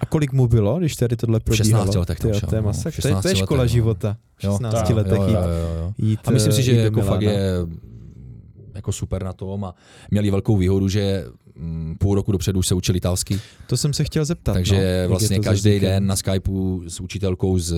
[SPEAKER 2] A kolik mu bylo, když tady tohle probíhalo?
[SPEAKER 3] 16 letech tam šel,
[SPEAKER 2] to je
[SPEAKER 3] no.
[SPEAKER 2] masakr. To je,
[SPEAKER 3] 16
[SPEAKER 2] to je škola
[SPEAKER 3] letech, no.
[SPEAKER 2] života. V
[SPEAKER 3] Jo.
[SPEAKER 2] 16
[SPEAKER 1] Tak,
[SPEAKER 2] letech
[SPEAKER 3] jo,
[SPEAKER 2] jít,
[SPEAKER 3] jo, jo, jo.
[SPEAKER 2] jít
[SPEAKER 3] A myslím si,
[SPEAKER 2] eh,
[SPEAKER 3] že
[SPEAKER 2] jít do
[SPEAKER 3] jako fakt je jako super na tom a měli velkou výhodu, že mm, půl roku dopředu už se učili italsky,
[SPEAKER 2] To jsem se chtěl zeptat. no,
[SPEAKER 3] takže
[SPEAKER 2] je
[SPEAKER 3] vlastně každý den na Skypeu s učitelkou z,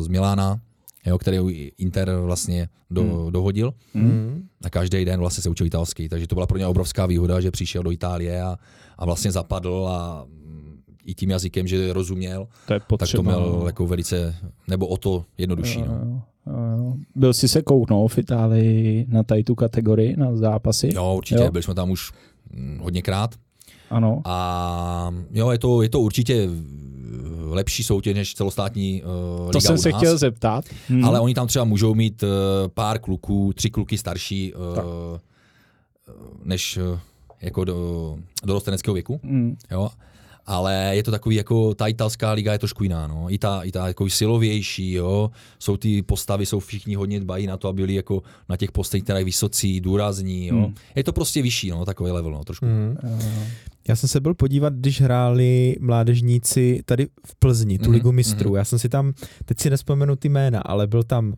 [SPEAKER 3] z Milána, jo, který Inter vlastně do,
[SPEAKER 1] Hmm.
[SPEAKER 3] dohodil.
[SPEAKER 2] Mm.
[SPEAKER 3] a každý den vlastně se učil italsky, takže to byla pro ně obrovská výhoda, že přišel do Itálie a, a vlastně zapadl a mm, i tím jazykem, že rozuměl,
[SPEAKER 1] To je
[SPEAKER 3] tak
[SPEAKER 1] potřeba.
[SPEAKER 3] to měl
[SPEAKER 1] no.
[SPEAKER 3] jako velice, nebo o to jednodušší.
[SPEAKER 1] Jo,
[SPEAKER 3] No.
[SPEAKER 1] jo, jo, jo. Byl jsi se kouknout v Itálii na tady tu kategorii, na zápasy?
[SPEAKER 3] Jo, určitě,
[SPEAKER 1] Jo.
[SPEAKER 3] jo. byli jsme tam už mm, hodněkrát.
[SPEAKER 1] Ano.
[SPEAKER 3] A jo, je to, je to určitě lepší soutěž než celostátní uh, liga
[SPEAKER 1] To jsem
[SPEAKER 3] u
[SPEAKER 1] se
[SPEAKER 3] nás.
[SPEAKER 1] chtěl zeptat. Hmm.
[SPEAKER 3] Ale oni tam třeba můžou mít uh, pár kluků, tři kluky starší uh,
[SPEAKER 1] Tak.
[SPEAKER 3] než uh, jako do, do dorosteneckého věku.
[SPEAKER 1] Hmm.
[SPEAKER 3] Jo. Ale je to takový, jako ta italská liga je trošku jiná, no. I ta, i ta jako silovější, jo. Jsou ty postavy, jsou všichni hodně dbají na to, aby byli jako na těch postech, které vysocí, důrazní, jo.
[SPEAKER 1] Hmm.
[SPEAKER 3] Je to prostě vyšší, no, takový level, no, trošku.
[SPEAKER 2] Mm. Já jsem se byl podívat, když hráli mládežníci tady v Plzni, tu
[SPEAKER 3] Mhm,
[SPEAKER 2] ligu mistrů.
[SPEAKER 3] mhm.
[SPEAKER 2] Já jsem si tam, teď si nespomenu ty jména, ale byl tam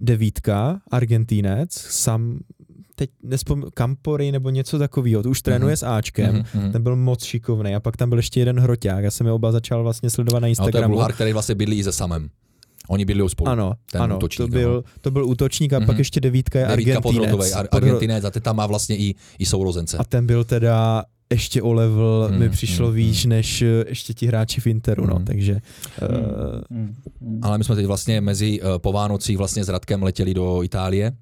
[SPEAKER 2] devítka, Argentínec, sam, teď nespomenu, Campory nebo něco takového, to už trénuje
[SPEAKER 3] Mhm.
[SPEAKER 2] s Ačkem.
[SPEAKER 3] Mhm, mhm.
[SPEAKER 2] Ten byl moc šikovný a pak tam byl ještě jeden hroťák. Já jsem je oba začal vlastně sledovat na
[SPEAKER 3] No, to je
[SPEAKER 2] Instagramu.
[SPEAKER 3] Bulhar, který vlastně bydlí i se samem. Oni bydlí spolu.
[SPEAKER 2] Ano,
[SPEAKER 3] ten
[SPEAKER 2] ano
[SPEAKER 3] útočník,
[SPEAKER 2] to, byl, to byl útočník a
[SPEAKER 3] Mhm.
[SPEAKER 2] pak ještě devítka je
[SPEAKER 3] Devítka
[SPEAKER 2] Argentinec.
[SPEAKER 3] podrotovej, Ar-
[SPEAKER 2] Podro-
[SPEAKER 3] Argentinec a teď tam má vlastně i, i sourozence.
[SPEAKER 2] A ten byl teda ještě o level,
[SPEAKER 3] Hmm,
[SPEAKER 2] mi přišlo
[SPEAKER 3] hmm,
[SPEAKER 2] výš než eh, ještě ti hráči v Interu, no,
[SPEAKER 3] Hmm.
[SPEAKER 2] takže
[SPEAKER 1] Hmm.
[SPEAKER 2] uh,
[SPEAKER 1] Hmm. Hmm.
[SPEAKER 3] Ale my jsme teď vlastně mezi uh, po Vánocích vlastně s Radkem letěli do Itálie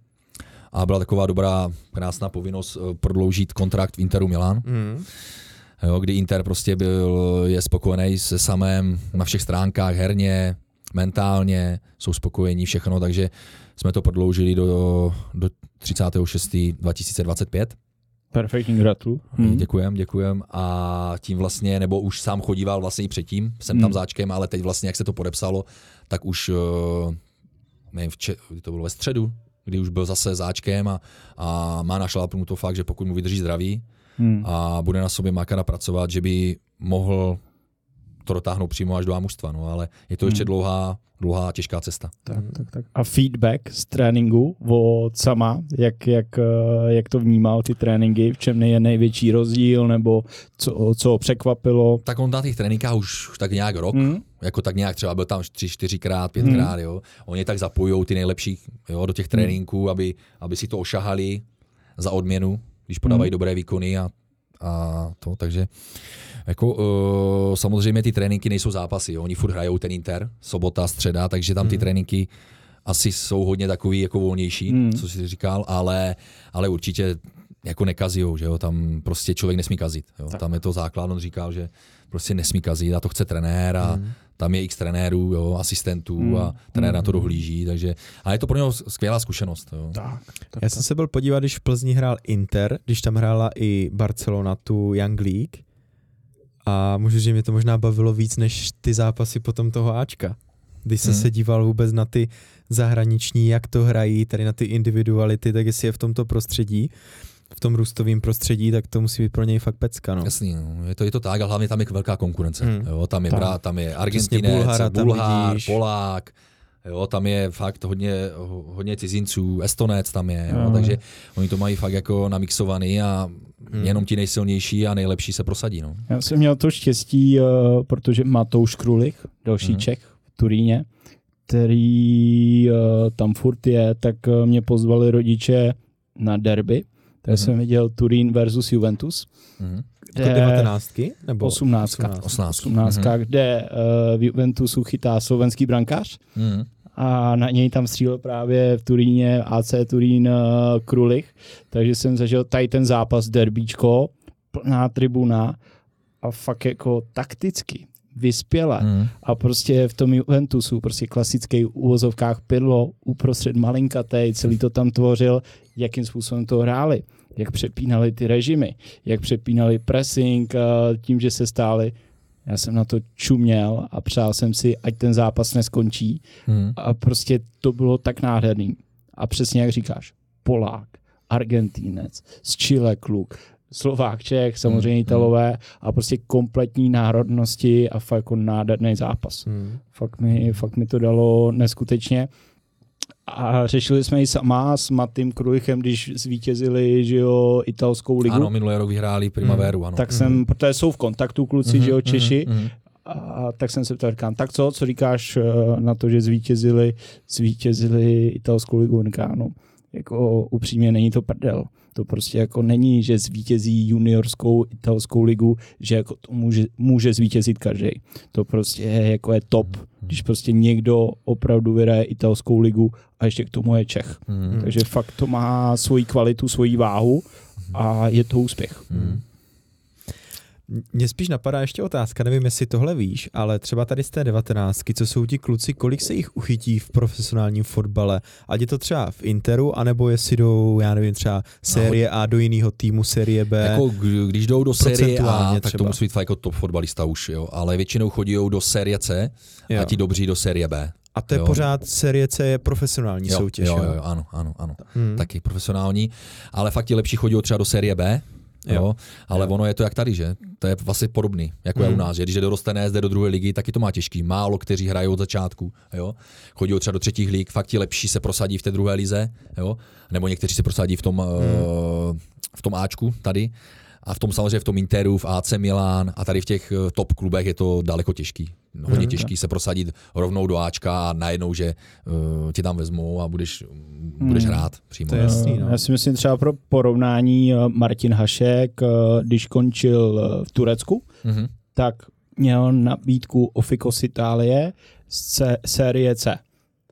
[SPEAKER 3] a byla taková dobrá, krásná povinnost uh, prodloužit kontrakt v Interu Milan,
[SPEAKER 2] mm,
[SPEAKER 3] jo, kdy Inter prostě byl, je spokojený se samém na všech stránkách, herně, mentálně, jsou spokojení, všechno, takže jsme to prodloužili do, do 36. 2025.
[SPEAKER 1] Perfektní gratulu.
[SPEAKER 3] Hmm. Děkujem, děkujem. A tím vlastně, nebo už sám chodíval vlastně i předtím, jsem tam
[SPEAKER 1] Hmm.
[SPEAKER 3] záčkem, ale teď vlastně, jak se to podepsalo, tak už, eh, nevím, v če- to bylo ve středu, kdy už byl zase záčkem a, a má našlápnu to fakt, že pokud mu vydrží zdraví
[SPEAKER 1] Hmm.
[SPEAKER 3] a bude na sobě makat a pracovat, že by mohl to dotáhnout přímo až do A mužstva, no, ale je to ještě
[SPEAKER 1] Hmm.
[SPEAKER 3] dlouhá, dlouhá, těžká cesta.
[SPEAKER 1] Tak, tak, tak. A feedback z tréninku od sama, jak, jak, eh, jak to vnímal ty tréninky, v čem je největší rozdíl, nebo co, co ho překvapilo?
[SPEAKER 3] Tak on na těch tréninkách už tak nějak rok,
[SPEAKER 1] Hmm?
[SPEAKER 3] jako tak nějak třeba byl tam tři, čtyřikrát, pětkrát, jo. Oni tak zapojou ty nejlepší jo, do těch tréninků, aby, aby si to ošahali za odměnu, když podávají
[SPEAKER 1] Hmm.
[SPEAKER 3] dobré výkony a, a to, takže jako uh, samozřejmě ty tréninky nejsou zápasy, jo. oni furt hrajou ten Inter, sobota, středa, takže tam ty
[SPEAKER 2] Hmm.
[SPEAKER 3] tréninky asi jsou hodně takový jako volnější,
[SPEAKER 1] Hmm.
[SPEAKER 3] co jsi říkal, ale, ale určitě jako nekazijou, že jo, tam prostě člověk nesmí kazit, jo.
[SPEAKER 1] Tak.
[SPEAKER 3] tam je to základ, on říkal, že prostě nesmí kazit a to chce trenér a
[SPEAKER 2] mm.
[SPEAKER 3] Tam je x trenérů, jo, asistentů
[SPEAKER 1] Hmm.
[SPEAKER 3] a trenér na to
[SPEAKER 2] Hmm.
[SPEAKER 3] dohlíží, takže a je to pro něho skvělá zkušenost. Jo.
[SPEAKER 1] Tak, tak,
[SPEAKER 2] Já jsem se byl podívat, když v Plzni hrál Inter, když tam hrála i Barcelona tu Young League a můžu říct, že mě to možná bavilo víc než ty zápasy potom toho Ačka. Když jsem
[SPEAKER 3] Hmm.
[SPEAKER 2] se díval vůbec na ty zahraniční, jak to hrají, tady na ty individuality, tak jestli je v tomto prostředí, v tom růstovém prostředí, tak to musí být pro něj fakt pecka. No.
[SPEAKER 3] Jasný, no. je, to, je to tak, ale hlavně tam je velká konkurence.
[SPEAKER 2] Hmm.
[SPEAKER 3] Jo. Tam je, brá, tam je Argentinec,
[SPEAKER 2] Bulhara tam
[SPEAKER 3] Bulhár. Polák, Jo, tam je fakt hodně, hodně cizinců, Estonec tam je, jo,
[SPEAKER 1] Mm.
[SPEAKER 3] takže oni to mají fakt jako namixovaný a
[SPEAKER 2] Hmm.
[SPEAKER 3] jenom ti nejsilnější a nejlepší se prosadí. No.
[SPEAKER 1] Já jsem měl to štěstí, uh, protože Matouš Krulich, další
[SPEAKER 3] Mhm.
[SPEAKER 1] Čech v Turíně, který uh, tam furt je, tak uh, mě pozvali rodiče na derby. Tak
[SPEAKER 3] Mhm.
[SPEAKER 1] jsem viděl Turín versus Juventus.
[SPEAKER 3] Mhm.
[SPEAKER 2] Jako devatenáctky? Nebo
[SPEAKER 1] 18.
[SPEAKER 2] 18.
[SPEAKER 3] 18.
[SPEAKER 1] 18,
[SPEAKER 3] Mhm.
[SPEAKER 1] kde uh, v Juventusu chytá slovenský brankář
[SPEAKER 3] Mhm.
[SPEAKER 1] a na něj tam střílel právě v Turíně AC Turín uh, Krulich, takže jsem zažil tady ten zápas derbíčko, plná tribuna a fakt jako takticky vyspěle.
[SPEAKER 3] Mhm.
[SPEAKER 1] A prostě v tom Juventusu, prostě klasický úvozovkách pidlo, uprostřed malinkatej, celý to tam tvořil, jakým způsobem to hráli, jak přepínali ty režimy, jak přepínali pressing, a tím, že se stáli. Já jsem na to čuměl a přál jsem si, ať ten zápas neskončí.
[SPEAKER 3] Mhm.
[SPEAKER 1] A prostě to bylo tak nádherný. A přesně jak říkáš, Polák, Argentínec, z Chile kluk, Slovák, Čech, samozřejmě
[SPEAKER 3] Mm,
[SPEAKER 1] Italové a prostě kompletní národnosti a fakt jako nádherný zápas.
[SPEAKER 2] Hmm.
[SPEAKER 1] Fakt mi, fakt mi to dalo neskutečně. A řešili jsme i sama s Matým Krulichem, když zvítězili že jo, italskou ligu.
[SPEAKER 3] Ano, minulý rok vyhráli Primaveru, ano.
[SPEAKER 1] tak jsem, protože jsou v kontaktu kluci, že jo, Češi,
[SPEAKER 3] Mhm.
[SPEAKER 1] a tak jsem se ptal, říkám, tak co, co říkáš eh, na to, že zvítězili, zvítězili italskou ligu? Říká, no, jako upřímně není to prdel. To prostě jako není, že zvítězí juniorskou italskou ligu, že jako to může, může zvítězit každý. To prostě je, jako je top, když prostě někdo opravdu vyhraje italskou ligu a ještě k tomu je Čech.
[SPEAKER 3] Mhm.
[SPEAKER 1] Takže fakt to má svoji kvalitu, svoji váhu a je to úspěch.
[SPEAKER 3] Mhm.
[SPEAKER 2] Mně spíš napadá ještě otázka, nevím, jestli tohle víš, ale třeba tady z té devatenáctky, co jsou ti kluci, kolik se jich uchytí v profesionálním fotbale, ať je to třeba v Interu, anebo jestli jdou, já nevím, třeba série A do jiného týmu, série B.
[SPEAKER 3] Jako, kdy- když jdou do série A, tak to
[SPEAKER 2] třeba.
[SPEAKER 3] musí být fakt jako top fotbalista už, jo. ale většinou chodí do série C
[SPEAKER 2] Jo.
[SPEAKER 3] a ti dobří do série B.
[SPEAKER 2] A to je
[SPEAKER 3] jo.
[SPEAKER 2] pořád série C je profesionální
[SPEAKER 3] Jo,
[SPEAKER 2] soutěž.
[SPEAKER 3] jo, jo, jo, ano, ano, ano.
[SPEAKER 2] Hmm.
[SPEAKER 3] Taky profesionální, ale fakt ti lepší chodí třeba do série B, jo,
[SPEAKER 2] Jo.
[SPEAKER 3] ale
[SPEAKER 2] Jo.
[SPEAKER 3] ono je to jak tady, že? To je vlastně podobný, jako je u
[SPEAKER 2] Hmm.
[SPEAKER 3] nás, že když je dorostené, jde do druhé ligy, taky to má těžký. Málo kteří hrají od začátku, jo. Chodí třeba do třetích lig, fakt ti lepší se prosadí v té druhé lize, jo. Nebo někteří se prosadí v tom, hmm. v tom Ačku tady. A v tom samozřejmě v tom Interu, v AC Milan a tady v těch eh, top klubech je to daleko těžký. Hodně
[SPEAKER 2] Hmm.
[SPEAKER 3] těžký se prosadit rovnou do Ačka a najednou, že uh, tě tam vezmou a budeš, budeš
[SPEAKER 1] Hmm.
[SPEAKER 3] hrát přímo.
[SPEAKER 2] To je jasný, no.
[SPEAKER 1] Já si myslím třeba pro porovnání eh, Martin Hašek, když končil v Turecku,
[SPEAKER 3] Mhm.
[SPEAKER 1] tak měl nabídku Ofikos Itálie z C- série C.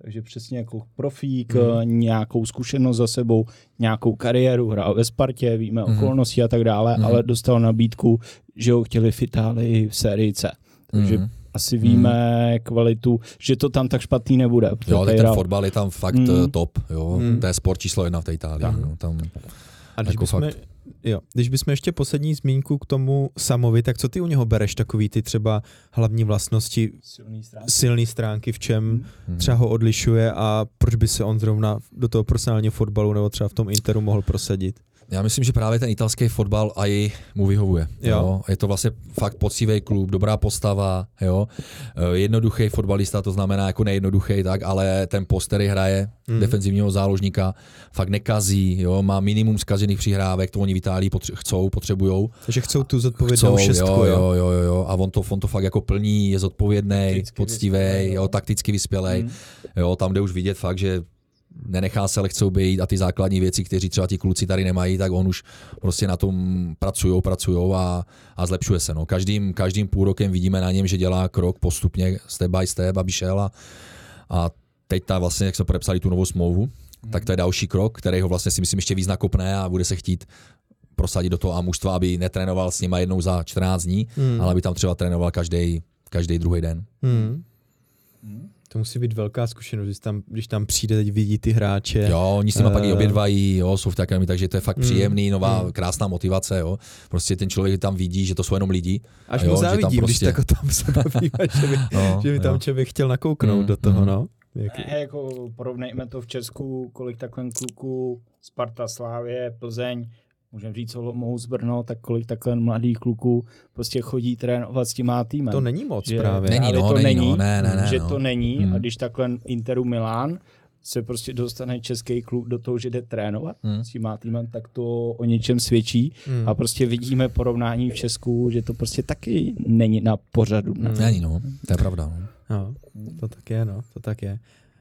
[SPEAKER 1] Takže přesně jako profík, mm. nějakou zkušenost za sebou, nějakou kariéru, hrál ve Spartě, víme mm. okolnosti a tak dále, mm. ale dostal nabídku, že ho chtěli v Itálii v sérii C. Takže
[SPEAKER 3] Mhm.
[SPEAKER 1] asi víme kvalitu, že to tam tak špatný nebude.
[SPEAKER 3] Jo,
[SPEAKER 1] tady
[SPEAKER 3] ten fotbal je tam fakt
[SPEAKER 1] Mm.
[SPEAKER 3] mm. top, jo.
[SPEAKER 2] Mm.
[SPEAKER 3] Mm. To je sport číslo jedna v té Itálii.
[SPEAKER 1] Tak.
[SPEAKER 3] No, tam,
[SPEAKER 2] A když
[SPEAKER 3] Jako
[SPEAKER 2] bychom,
[SPEAKER 3] fakt.
[SPEAKER 2] Jo, když bychom ještě poslední zmínku k tomu Samovi, tak co ty u něho bereš takový ty třeba hlavní vlastnosti,
[SPEAKER 1] Silný stránky.
[SPEAKER 2] silné stránky, v čem
[SPEAKER 3] mm.
[SPEAKER 2] třeba ho odlišuje a proč by se on zrovna do toho profesionálního fotbalu nebo třeba v tom Interu mohl prosadit?
[SPEAKER 3] Já myslím, že právě ten italský fotbal i mu vyhovuje.
[SPEAKER 2] Jo.
[SPEAKER 3] Jo. Je to vlastně fakt poctivý klub, dobrá postava, jo. Eh, Jednoduchý fotbalista, to znamená jako nejednoduchý, tak, ale ten post, který hraje mm. defenzivního záložníka, fakt nekazí, jo. Má minimum zkažených přihrávek, to oni v Itálii potře- chcou, potřebujou.
[SPEAKER 2] Takže chcou tu zodpovědnou
[SPEAKER 3] Chcou,
[SPEAKER 2] šestku,
[SPEAKER 3] jo,
[SPEAKER 2] jo?
[SPEAKER 3] jo, jo, jo, a on to, on to fakt jako plní, je zodpovědný, poctivý,
[SPEAKER 1] jo,
[SPEAKER 3] takticky vyspělej.
[SPEAKER 1] Mm.
[SPEAKER 3] Jo, tam jde už vidět fakt, že nenechá se lehce být a ty základní věci, kteří třeba ti kluci tady nemají, tak on už prostě na tom pracují, pracují a, a zlepšuje se. No. Každým, každým půl rokem vidíme na něm, že dělá krok postupně, step by step, aby šel a, a teď ta vlastně, jak jsme podepsali tu novou smlouvu, tak to je další krok, který ho vlastně si myslím ještě víc nakopne a bude se chtít prosadit do toho a mužstva, aby netrénoval s nima jednou za 14 dní,
[SPEAKER 2] Hmm.
[SPEAKER 3] ale aby tam třeba trénoval každý, každý druhý den.
[SPEAKER 2] Hmm. To musí být velká zkušenost, když tam, když tam přijde, teď vidí ty hráče.
[SPEAKER 3] Jo, oni s nima pak i
[SPEAKER 2] Eh.
[SPEAKER 3] obědvají, jo, jsou v takém, takže to je fakt
[SPEAKER 2] Mm,
[SPEAKER 3] příjemný, nová,
[SPEAKER 2] mm.
[SPEAKER 3] krásná motivace, jo. Prostě ten člověk tam vidí, že to jsou jenom lidi.
[SPEAKER 2] Až
[SPEAKER 3] jo,
[SPEAKER 2] mu
[SPEAKER 3] že tam
[SPEAKER 2] závidím, když
[SPEAKER 3] prostě-
[SPEAKER 2] tak o tom se bavíme, že by,
[SPEAKER 3] No,
[SPEAKER 2] že by tam
[SPEAKER 3] jo.
[SPEAKER 2] člověk chtěl nakouknout
[SPEAKER 3] Mm,
[SPEAKER 2] do toho,
[SPEAKER 3] mm.
[SPEAKER 2] no. Jak,
[SPEAKER 1] Ne, jako porovnejme to v Česku, kolik takhle kluků Sparta, Slávě, Plzeň můžeme říct Olomouc, Brno, tak kolik takhle mladých kluků prostě chodí trénovat s tím má týmem.
[SPEAKER 2] To není moc
[SPEAKER 1] že,
[SPEAKER 2] právě.
[SPEAKER 3] Není,
[SPEAKER 1] ale
[SPEAKER 3] no,
[SPEAKER 1] to
[SPEAKER 3] není,
[SPEAKER 1] není,
[SPEAKER 3] no, ne, ne, ne,
[SPEAKER 1] že
[SPEAKER 3] no.
[SPEAKER 1] to není
[SPEAKER 3] Hmm.
[SPEAKER 1] a když takhle Interu Milán se prostě dostane český klub do toho, že jde trénovat
[SPEAKER 3] Hmm.
[SPEAKER 1] s tím má týmem, tak to o něčem svědčí
[SPEAKER 2] Hmm.
[SPEAKER 1] a prostě vidíme porovnání v Česku, že to prostě taky není na pořadu.
[SPEAKER 2] Hmm.
[SPEAKER 3] Není, no, to je pravda. No.
[SPEAKER 2] No, to tak je, no, to tak je.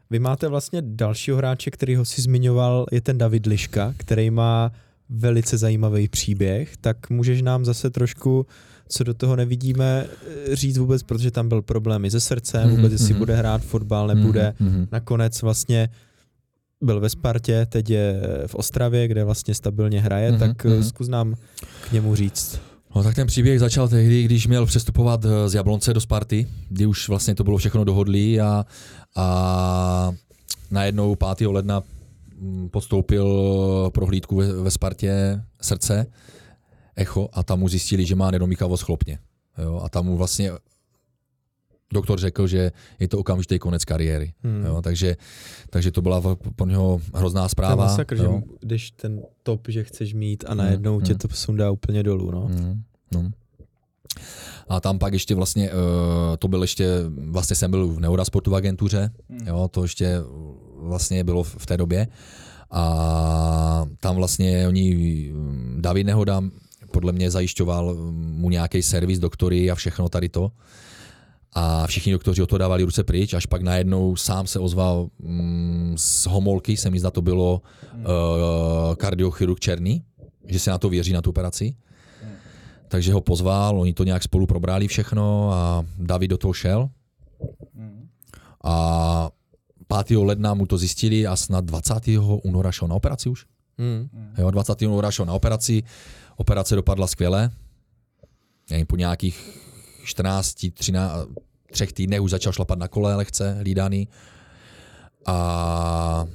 [SPEAKER 2] Vy máte vlastně dalšího hráče, kterýho si zmiňoval, je ten David Liška, který má velice zajímavý příběh, tak můžeš nám zase trošku, co do toho nevidíme, eh, říct vůbec, protože tam byl problémy se srdcem,
[SPEAKER 3] Mhm,
[SPEAKER 2] vůbec jestli
[SPEAKER 3] mhm.
[SPEAKER 2] bude hrát fotbal, nebude.
[SPEAKER 3] Mhm.
[SPEAKER 2] Nakonec vlastně byl ve Spartě, teď je v Ostravě, kde vlastně stabilně hraje,
[SPEAKER 3] Mhm,
[SPEAKER 2] tak eh, zkus nám k němu říct.
[SPEAKER 3] No tak ten příběh začal tehdy, když měl přestupovat eh, z Jablonce do Sparty, kdy už vlastně to bylo všechno dohodlý a, a najednou 5. ledna podstoupil prohlídku ve, ve Spartě srdce, echo a tam mu zjistili, že má nedomýchavost chlopně. Jo, a tam mu vlastně doktor řekl, že je to okamžitý konec kariéry.
[SPEAKER 2] Hmm.
[SPEAKER 3] Jo, takže, takže to byla pro něho hrozná
[SPEAKER 2] To je
[SPEAKER 3] zpráva.
[SPEAKER 2] masakr, že
[SPEAKER 3] jo.
[SPEAKER 2] když ten top, že chceš mít a najednou tě
[SPEAKER 3] mm.
[SPEAKER 2] to sundá úplně dolů. No.
[SPEAKER 3] Mm, no. A tam pak ještě vlastně, uh, to byl ještě, vlastně jsem byl v Neurasportu v agentuře,
[SPEAKER 1] Hmm.
[SPEAKER 3] jo, to ještě vlastně bylo v té době. A tam vlastně oni, mm, David Nehoda podle mě zajišťoval mm, mu nějaký servis, doktory a všechno tady to. A všichni doktoři o to dávali ruce pryč, až pak najednou sám se ozval mm, z Homolky, se mi zdá, to bylo uh, kardiochirurg Černý, že se na to věří, na tu operaci. Takže ho pozval, oni to nějak spolu probrali všechno a David do toho šel. A 5. ledna mu to zjistili a snad 20. února šel na operaci už.
[SPEAKER 2] Mm.
[SPEAKER 3] Jo, 20. února šel na operaci, operace dopadla skvěle. Nevím, po nějakých 14, 13, třech týdnech už začal šlapat na kole lehce, hlídaný. A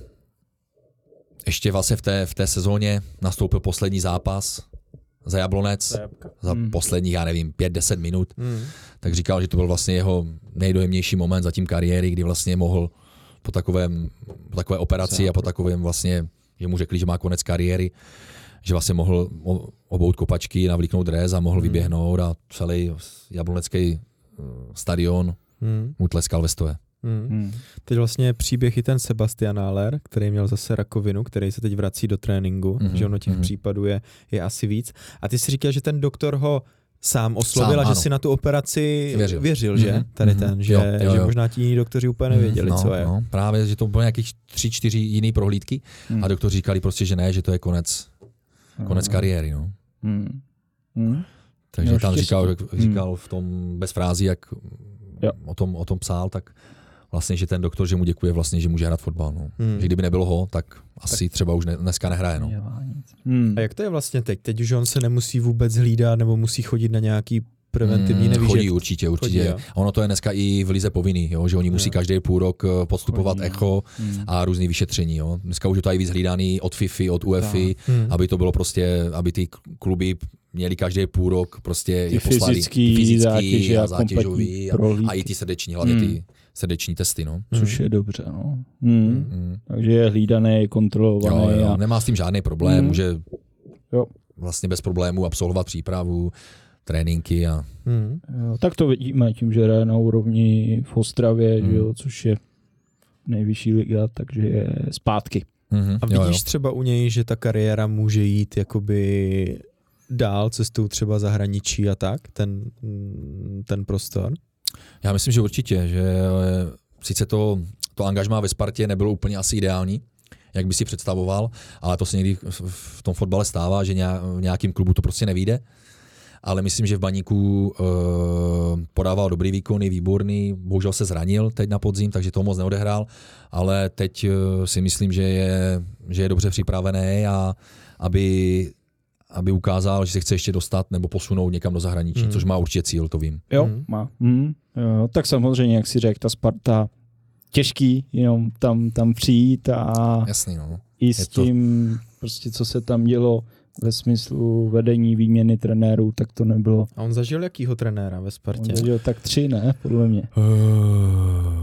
[SPEAKER 3] ještě vlastně v té, v té sezóně nastoupil poslední zápas za Jablonec za
[SPEAKER 1] Hmm.
[SPEAKER 3] posledních, já nevím, 5-10 minut.
[SPEAKER 2] Mm.
[SPEAKER 3] Tak říkal, že to byl vlastně jeho nejdojemnější moment zatím kariéry, kdy vlastně mohl po, takovém, po takové operaci a po takovém vlastně, že mu řekli, že má konec kariéry, že vlastně mohl obout kopačky, navlíknout dres a mohl vyběhnout a celý jablonecký eh, stadion
[SPEAKER 2] Mm.
[SPEAKER 3] mu tleskal ve stoje.
[SPEAKER 2] Mm.
[SPEAKER 1] Hmm.
[SPEAKER 2] Teď vlastně příběh i ten Sebastian Aller, který měl zase rakovinu, který se teď vrací do tréninku,
[SPEAKER 3] Mhm,
[SPEAKER 2] že ono těch
[SPEAKER 3] mhm.
[SPEAKER 2] případů je, je asi víc. A ty si říkal, že ten doktor ho sám oslovil
[SPEAKER 3] Sám,
[SPEAKER 2] a že
[SPEAKER 3] ano.
[SPEAKER 2] si na tu operaci
[SPEAKER 3] Věřil.
[SPEAKER 2] věřil že?
[SPEAKER 3] Mhm,
[SPEAKER 2] Tady
[SPEAKER 3] mhm.
[SPEAKER 2] ten, že,
[SPEAKER 3] Jo, jo,
[SPEAKER 2] že
[SPEAKER 3] jo.
[SPEAKER 2] možná ti jiní doktoři úplně nevěděli,
[SPEAKER 3] no,
[SPEAKER 2] co je.
[SPEAKER 3] No, právě, že to bylo nějakých tři, čtyři jiný prohlídky
[SPEAKER 1] Hmm.
[SPEAKER 3] a doktor říkali prostě, že ne, že to je konec, konec kariéry. No.
[SPEAKER 1] Hmm. Hmm.
[SPEAKER 3] Takže
[SPEAKER 1] Měl
[SPEAKER 3] tam říkal, říkal v tom bez frází, jak
[SPEAKER 1] Jo.
[SPEAKER 3] o tom, o tom psal, tak vlastně, že ten doktor, že mu děkuje vlastně, že může hrát fotbal. No.
[SPEAKER 2] Hmm.
[SPEAKER 3] Že kdyby nebylo ho, tak asi třeba už ne, dneska nehraje. No.
[SPEAKER 1] Hmm.
[SPEAKER 2] A jak to je vlastně teď? Teď už on se nemusí vůbec hlídat nebo musí chodit na nějaký preventivní
[SPEAKER 3] Mm,
[SPEAKER 2] nevíš,
[SPEAKER 3] chodí
[SPEAKER 2] jak-
[SPEAKER 3] určitě,
[SPEAKER 2] Chodí,
[SPEAKER 3] určitě.
[SPEAKER 2] jo.
[SPEAKER 3] a ono to je dneska i v Lize povinný, jo, že oni musí
[SPEAKER 2] Jo.
[SPEAKER 3] každý půl rok eh, podstupovat
[SPEAKER 1] Chodí, no.
[SPEAKER 3] echo
[SPEAKER 1] Hmm.
[SPEAKER 3] a různý vyšetření. Jo. Dneska už je to i víc hlídaný od FIFA, od UEFA,
[SPEAKER 2] Hmm.
[SPEAKER 3] aby to bylo prostě, aby ty kluby měli každý půl rok prostě
[SPEAKER 1] Ty
[SPEAKER 3] je poslali
[SPEAKER 1] fyzický,
[SPEAKER 3] ty fyzický
[SPEAKER 1] zátěže
[SPEAKER 3] a
[SPEAKER 1] a
[SPEAKER 3] zátěžový a, a i ty srdeční, hlavně
[SPEAKER 1] Hmm.
[SPEAKER 3] ty srdeční testy. No.
[SPEAKER 1] Což je dobře, no. Hmm.
[SPEAKER 3] Mm.
[SPEAKER 1] Takže je hlídaný, je
[SPEAKER 3] Jo,
[SPEAKER 1] kontrolovaný.
[SPEAKER 3] jo,
[SPEAKER 1] a...
[SPEAKER 3] nemá s tím žádný problém,
[SPEAKER 1] Mm.
[SPEAKER 3] může
[SPEAKER 1] Jo.
[SPEAKER 3] vlastně bez problémů absolvovat přípravu, tréninky a
[SPEAKER 2] Hmm.
[SPEAKER 1] Jo, tak to vidíme tím, že hraje na úrovni v Ostravě,
[SPEAKER 3] Hmm.
[SPEAKER 1] že jo, což je nejvyšší liga, takže je zpátky.
[SPEAKER 3] Mhm,
[SPEAKER 2] A
[SPEAKER 3] jo,
[SPEAKER 2] vidíš
[SPEAKER 3] jo.
[SPEAKER 2] třeba u něj, že ta kariéra může jít jakoby dál cestou třeba zahraničí a tak, ten, ten prostor?
[SPEAKER 3] Já myslím, že určitě, že eh, sice to, to angažmá ve Spartě nebylo úplně asi ideální, jak by si představoval, ale to se někdy v- tom fotbale stává, že v nějakým klubu to prostě nevíde. Ale myslím, že v baníku uh, podával dobrý výkony, výborný, bohužel se zranil teď na podzim, takže to moc neodehrál, ale teď uh, si myslím, že je, že je dobře připravený a aby, aby ukázal, že se chce ještě dostat nebo posunout někam do zahraničí,
[SPEAKER 2] Mhm.
[SPEAKER 3] což má určitě cíl, to vím.
[SPEAKER 1] Jo,
[SPEAKER 2] Mhm.
[SPEAKER 1] má. Hmm. Jo, tak samozřejmě, jak si řekl, ta Sparta těžký, jenom tam, tam přijít a
[SPEAKER 3] Jasný, no.
[SPEAKER 1] i s
[SPEAKER 3] to-
[SPEAKER 1] tím, prostě co se tam dělo ve smyslu vedení výměny trenérů, tak to nebylo.
[SPEAKER 2] A on zažil jakýho trenéra ve
[SPEAKER 1] On
[SPEAKER 2] Spartě?
[SPEAKER 1] zažil tak tři, ne, podle mě.